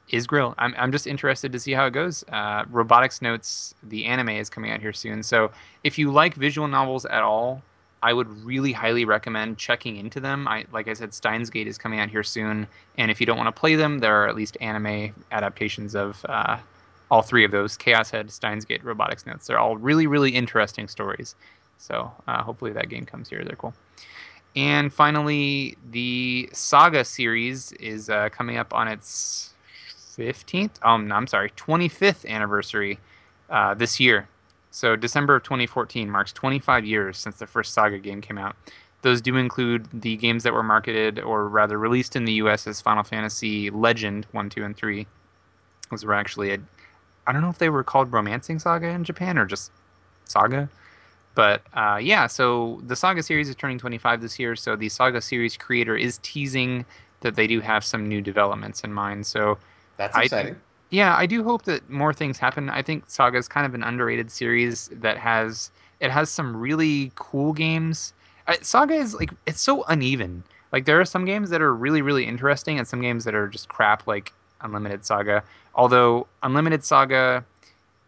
is Grill. I'm I'm just interested to see how it goes. Uh, Robotics Notes, the anime is coming out here soon. So if you like visual novels at all, I would really highly recommend checking into them. I like I said, Steins Gate is coming out here soon, and if you don't want to play them, there are at least anime adaptations of uh, all three of those: Chaos Head, Steins Gate, Robotics Notes. They're all really really interesting stories. So uh, hopefully that game comes here. They're cool. And finally, the Saga series is uh, coming up on its 15th, um, no, I'm sorry, 25th anniversary uh, this year. So December of 2014 marks 25 years since the first Saga game came out. Those do include the games that were marketed or rather released in the US as Final Fantasy Legend 1, 2, and 3. Those were actually, a, I don't know if they were called Romancing Saga in Japan or just Saga. But uh, yeah, so the Saga series is turning 25 this year. So the Saga series creator is teasing that they do have some new developments in mind. So That's exciting. Yeah, I do hope that more things happen. I think Saga is kind of an underrated series that has It has some really cool games. Saga is like it's so uneven. Like there are some games that are really really interesting and some games that are just crap like Unlimited Saga. Although Unlimited Saga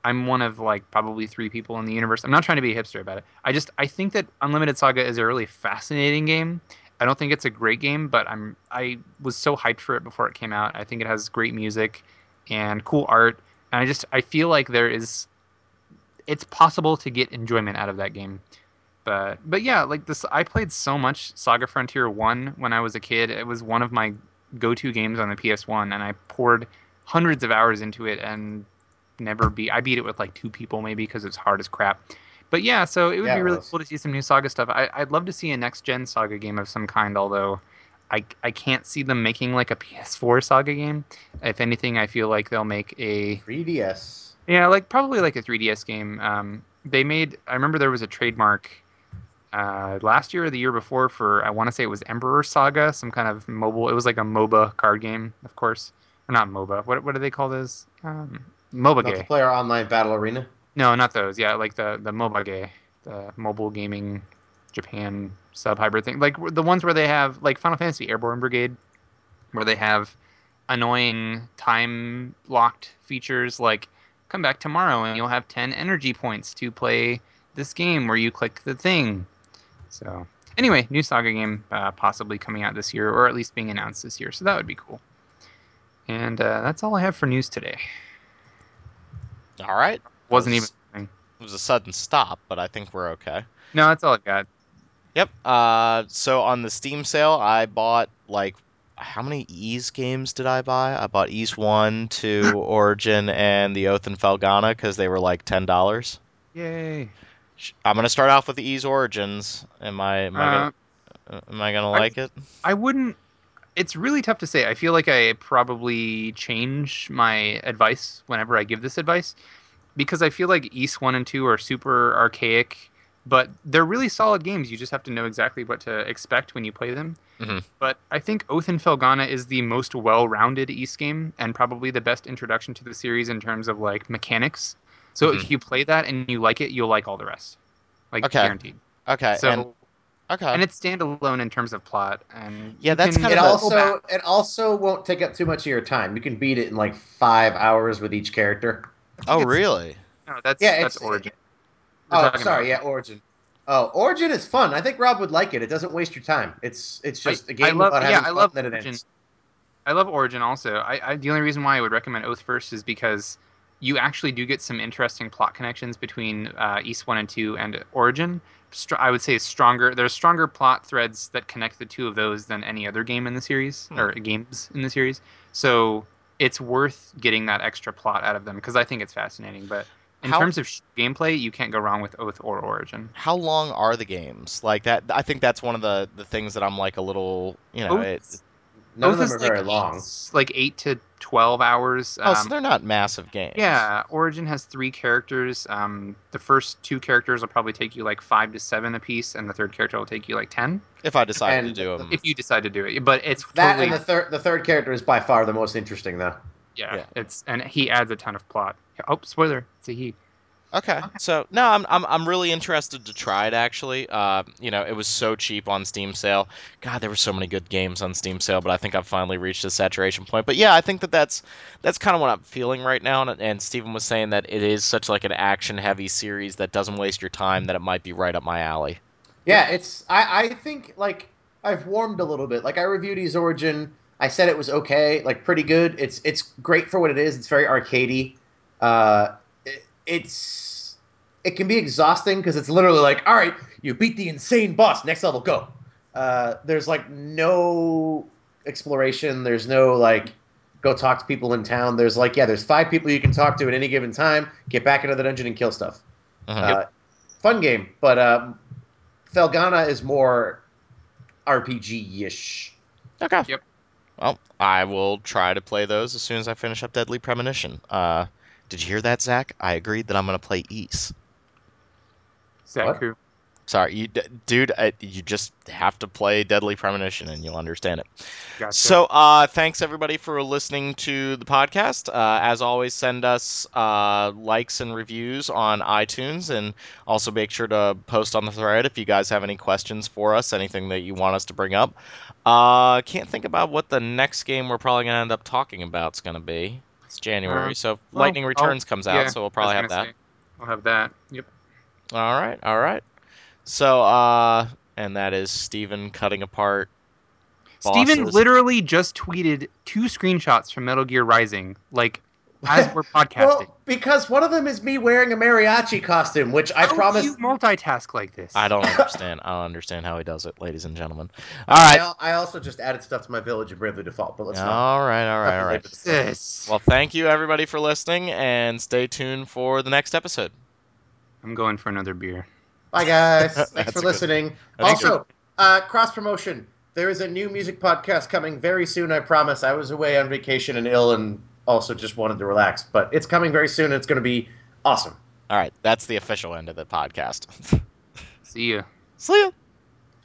I'm one of like probably three people in the universe. I'm not trying to be a hipster about it. I just I think that Unlimited Saga is a really fascinating game. I don't think it's a great game, but I'm I was so hyped for it before it came out. I think it has great music and cool art, and I just I feel like there is it's possible to get enjoyment out of that game. But but yeah, like this I played so much Saga Frontier 1 when I was a kid. It was one of my go-to games on the PS1 and I poured hundreds of hours into it and never be I beat it with like two people maybe because it's hard as crap. But yeah, so it would Yeah, be really cool to see some new Saga stuff. I, I'd love to see a next gen Saga game of some kind, although I I can't see them making like a PS4 Saga game. If anything, I feel like they'll make a 3DS. yeah, like probably like a 3DS game. Um, they made. I remember there was a trademark uh, last year or the year before for I want to say it was Emperor Saga, some kind of mobile. It was like a MOBA card game, of course, or not MOBA. What what do they call those? Um, MOBA game. Multiplayer online battle arena. No, not those. Yeah, like the the MOBA game, the mobile gaming Japan sub hybrid thing. Like the ones where they have like Final Fantasy Airborne Brigade, where they have annoying time locked features like come back tomorrow and you'll have 10 energy points to play this game where you click the thing. So, anyway, new Saga game uh, possibly coming out this year or at least being announced this year. So that would be cool. And uh, that's all I have for news today. All right. Wasn't was- even. It was a sudden stop, but I think we're okay. No, that's all I've got. Yep. Uh, so on the Steam sale, I bought like how many Ys games did I buy? I bought Ys One, Two, Origin, and the Oath and Felghana because they were like ten dollars. Yay. I'm gonna start off with the Ys Origins. Am I am I Uh, gonna am I gonna I- like it? I wouldn't. It's really tough to say. I feel like I probably change my advice whenever I give this advice because I feel like Ys 1 and 2 are super archaic, but they're really solid games. You just have to know exactly what to expect when you play them. Mhm. But I think Oath and Felghana is the most well rounded Ys game and probably the best introduction to the series in terms of like mechanics. So Mhm. if you play that and you like it, you'll like all the rest. Like Okay. guaranteed. Okay. So and okay. and it's standalone in terms of plot and Yeah, that's can kind It of also it also won't take up too much of your time. You can beat it in like five hours with each character. oh really? No, that's Yeah, that's it's- Origin. Oh, sorry, yeah, Origin. Oh, Origin is fun. I think Rob would like it. It doesn't waste your time. It's it's just a I game love- about yeah, I love that it Origin. ends. I love Origin also. I, I the only reason why I would recommend Oath first is because you actually do get some interesting plot connections between uh, Ys One and Two and Origin. Str- I would say stronger. There's stronger plot threads that connect the two of those than any other game in the series Hmm. or games in the series. So it's worth getting that extra plot out of them because I think it's fascinating. But in How- terms of sh- gameplay, you can't go wrong with Oath or Origin. How long are the games? Like that. I think that's one of the the things that I'm like a little. You know. Oath- It, None Oath of them is are very like long. Like eight to twelve hours. oh, um, so they're not massive games. Yeah, Origin has three characters. Um, the first two characters will probably take you like five to seven apiece, and the third character will take you like ten If I decided And to do them. if you decide to do it. But it's That totally and the third the third character is by far the most interesting though. Yeah, yeah. It's and he adds a ton of plot. Oh, spoiler! It's a he. Okay. So no, I'm I'm I'm really interested to try it actually. Uh, you know, it was so cheap on Steam sale. God, there were so many good games on Steam sale, but I think I've finally reached a saturation point. But yeah, I think that that's that's kind of what I'm feeling right now. And, and Steven was saying that it is such like an action heavy series that doesn't waste your time that it might be right up my alley. Yeah, it's I, I think like I've warmed a little bit. Like I reviewed Ys Origin. I said it was okay, like pretty good. It's it's great for what it is. It's very arcadey. Uh, it, it's it can be exhausting because it's literally like, all right, you beat the insane boss. Next level, go. Uh, there's like no exploration. There's no like go talk to people in town. There's like yeah, there's five people you can talk to at any given time. Get back into the dungeon and kill stuff. Mhm. Uh, fun game, but um, Felghana is more RPG-ish. Okay. Yep. Well, I will try to play those as soon as I finish up Deadly Premonition. Uh, did you hear that, Zach? I agreed that I'm going to play Ys. Zach What? who? Sorry, you, d- dude. I, you just have to play Deadly Premonition, and you'll understand it. Gotcha. So, uh, thanks everybody for listening to the podcast. Uh, as always, send us uh, likes and reviews on iTunes, and also make sure to post on the thread if you guys have any questions for us, anything that you want us to bring up. Uh, can't think about what the next game we're probably gonna end up talking about is gonna be. It's January, Um, so well, Lightning I'll- Returns comes out, yeah, so we'll probably have that. say, I'll have that. Yep. All right, all right. So, uh, and that is Steven cutting apart. Steven literally just tweeted two screenshots from Metal Gear Rising, like as we're podcasting. Well, because one of them is me wearing a mariachi costume, which I How promise. do you multitask like this? I don't understand. I don't understand how he does it, ladies and gentlemen. All right. I, I also just added stuff to my village in Bravely Default, but let's not. All right, all right, all right. This. Well, thank you everybody for listening, and stay tuned for the next episode. I'm going for another beer. Bye, guys. Thanks for good- listening. Also, uh, cross promotion. There is a new music podcast coming very soon. I promise. I was away on vacation and ill, and also just wanted to relax. But it's coming very soon. And it's going to be awesome. All right, that's the official end of the podcast. See you. See ya.